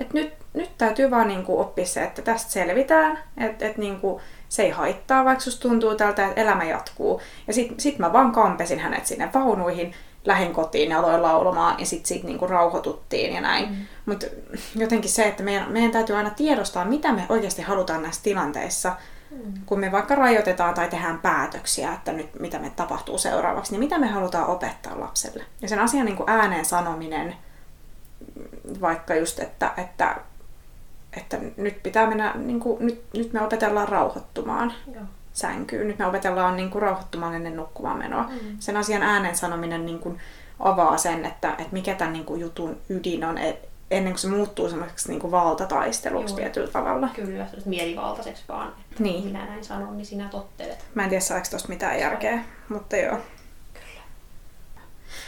et nyt, nyt täytyy vaan niin kuin oppia se, että tästä selvitään, että et, niin kuin, se ei haittaa, vaikka susta tuntuu tältä, että elämä jatkuu. Ja sitten sit mä vaan kampesin hänet sinne vaunuihin, lähin kotiin ja aloin laulamaan ja sitten sit niinku rauhoituttiin ja näin. Mm. Mutta jotenkin se, että meidän, meidän täytyy aina tiedostaa, mitä me oikeasti halutaan näissä tilanteissa, mm. kun me vaikka rajoitetaan tai tehdään päätöksiä, että nyt mitä me tapahtuu seuraavaksi, niin mitä me halutaan opettaa lapselle. Ja sen asian niinku ääneen sanominen, vaikka just, että, että, että nyt pitää mennä, niinku, nyt, nyt me opetellaan rauhoittumaan. Joo sänkyyn. Nyt me opetellaan niin kuin rauhoittumaan ennen nukkumaan menoa. Mm. Sen asian äänen sanominen niin kuin avaa sen, että, että mikä tämän niin kuin jutun ydin on, et, ennen kuin se muuttuu semmoiseksi niin kuin valtataisteluksi Joo. tietyllä tavalla. Kyllä, se mielivaltaiseksi vaan. Että Niin. Minä näin sanon, niin sinä tottelet. Mä en tiedä saako tosta mitään järkeä, mutta joo.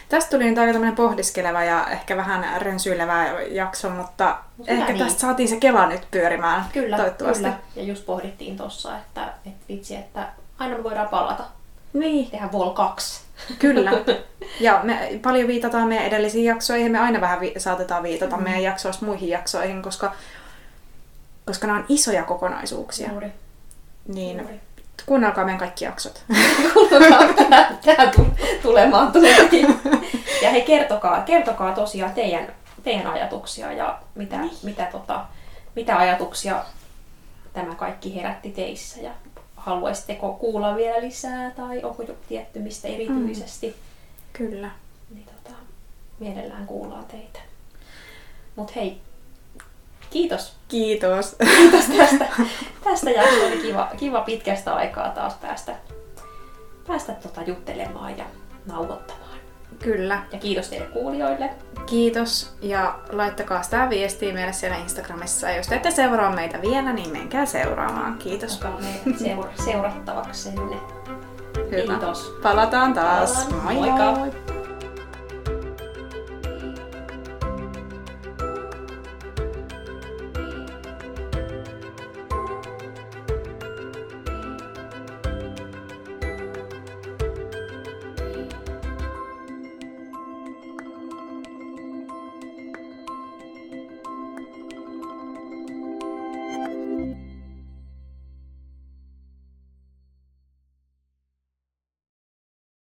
Tästä tuli nyt aika tämmöinen pohdiskeleva ja ehkä vähän rönsyilevä jakso, mutta Mut hyvä ehkä niin. tästä saatiin se Kela nyt pyörimään Kyllä, toivottavasti. kyllä. Ja just pohdittiin tossa, että, että vitsi, että aina me voidaan palata. Niin, Tehdä Vol 2. Kyllä. Ja me paljon viitataan meidän edellisiin jaksoihin. Me aina vähän vi- saatetaan viitata mm. meidän jaksoista muihin jaksoihin, koska, koska nämä on isoja kokonaisuuksia. Juuri. Niin Juuri. Kuunnelkaa meidän kaikki jaksot. Tähän tulemaan tuleekin. Ja hei, kertokaa, kertokaa tosiaan teidän, teidän ajatuksia ja mitä, Niin. mitä, tota, mitä ajatuksia tämä kaikki herätti teissä. Ja haluaisitteko kuulla vielä lisää tai onko joku tietty mistä erityisesti, Kyllä. niin tota, mielellään kuullaan teitä. Mut hei, kiitos. Kiitos. Kiitos tästä, tästä jaksosta. Oli kiva, kiva pitkästä aikaa taas päästä, päästä tota juttelemaan ja nauhoittamaan. Kyllä. Ja kiitos teille kuulijoille. Kiitos ja laittakaa sitä viestiä meille siellä Instagramissa. Ja jos te ette seuraa meitä vielä, niin menkää seuraamaan. Kiitos. Seura- seurattavaksenne. Hyvä. Kiitos. Palataan taas. Palataan. Moi Moikka. moi.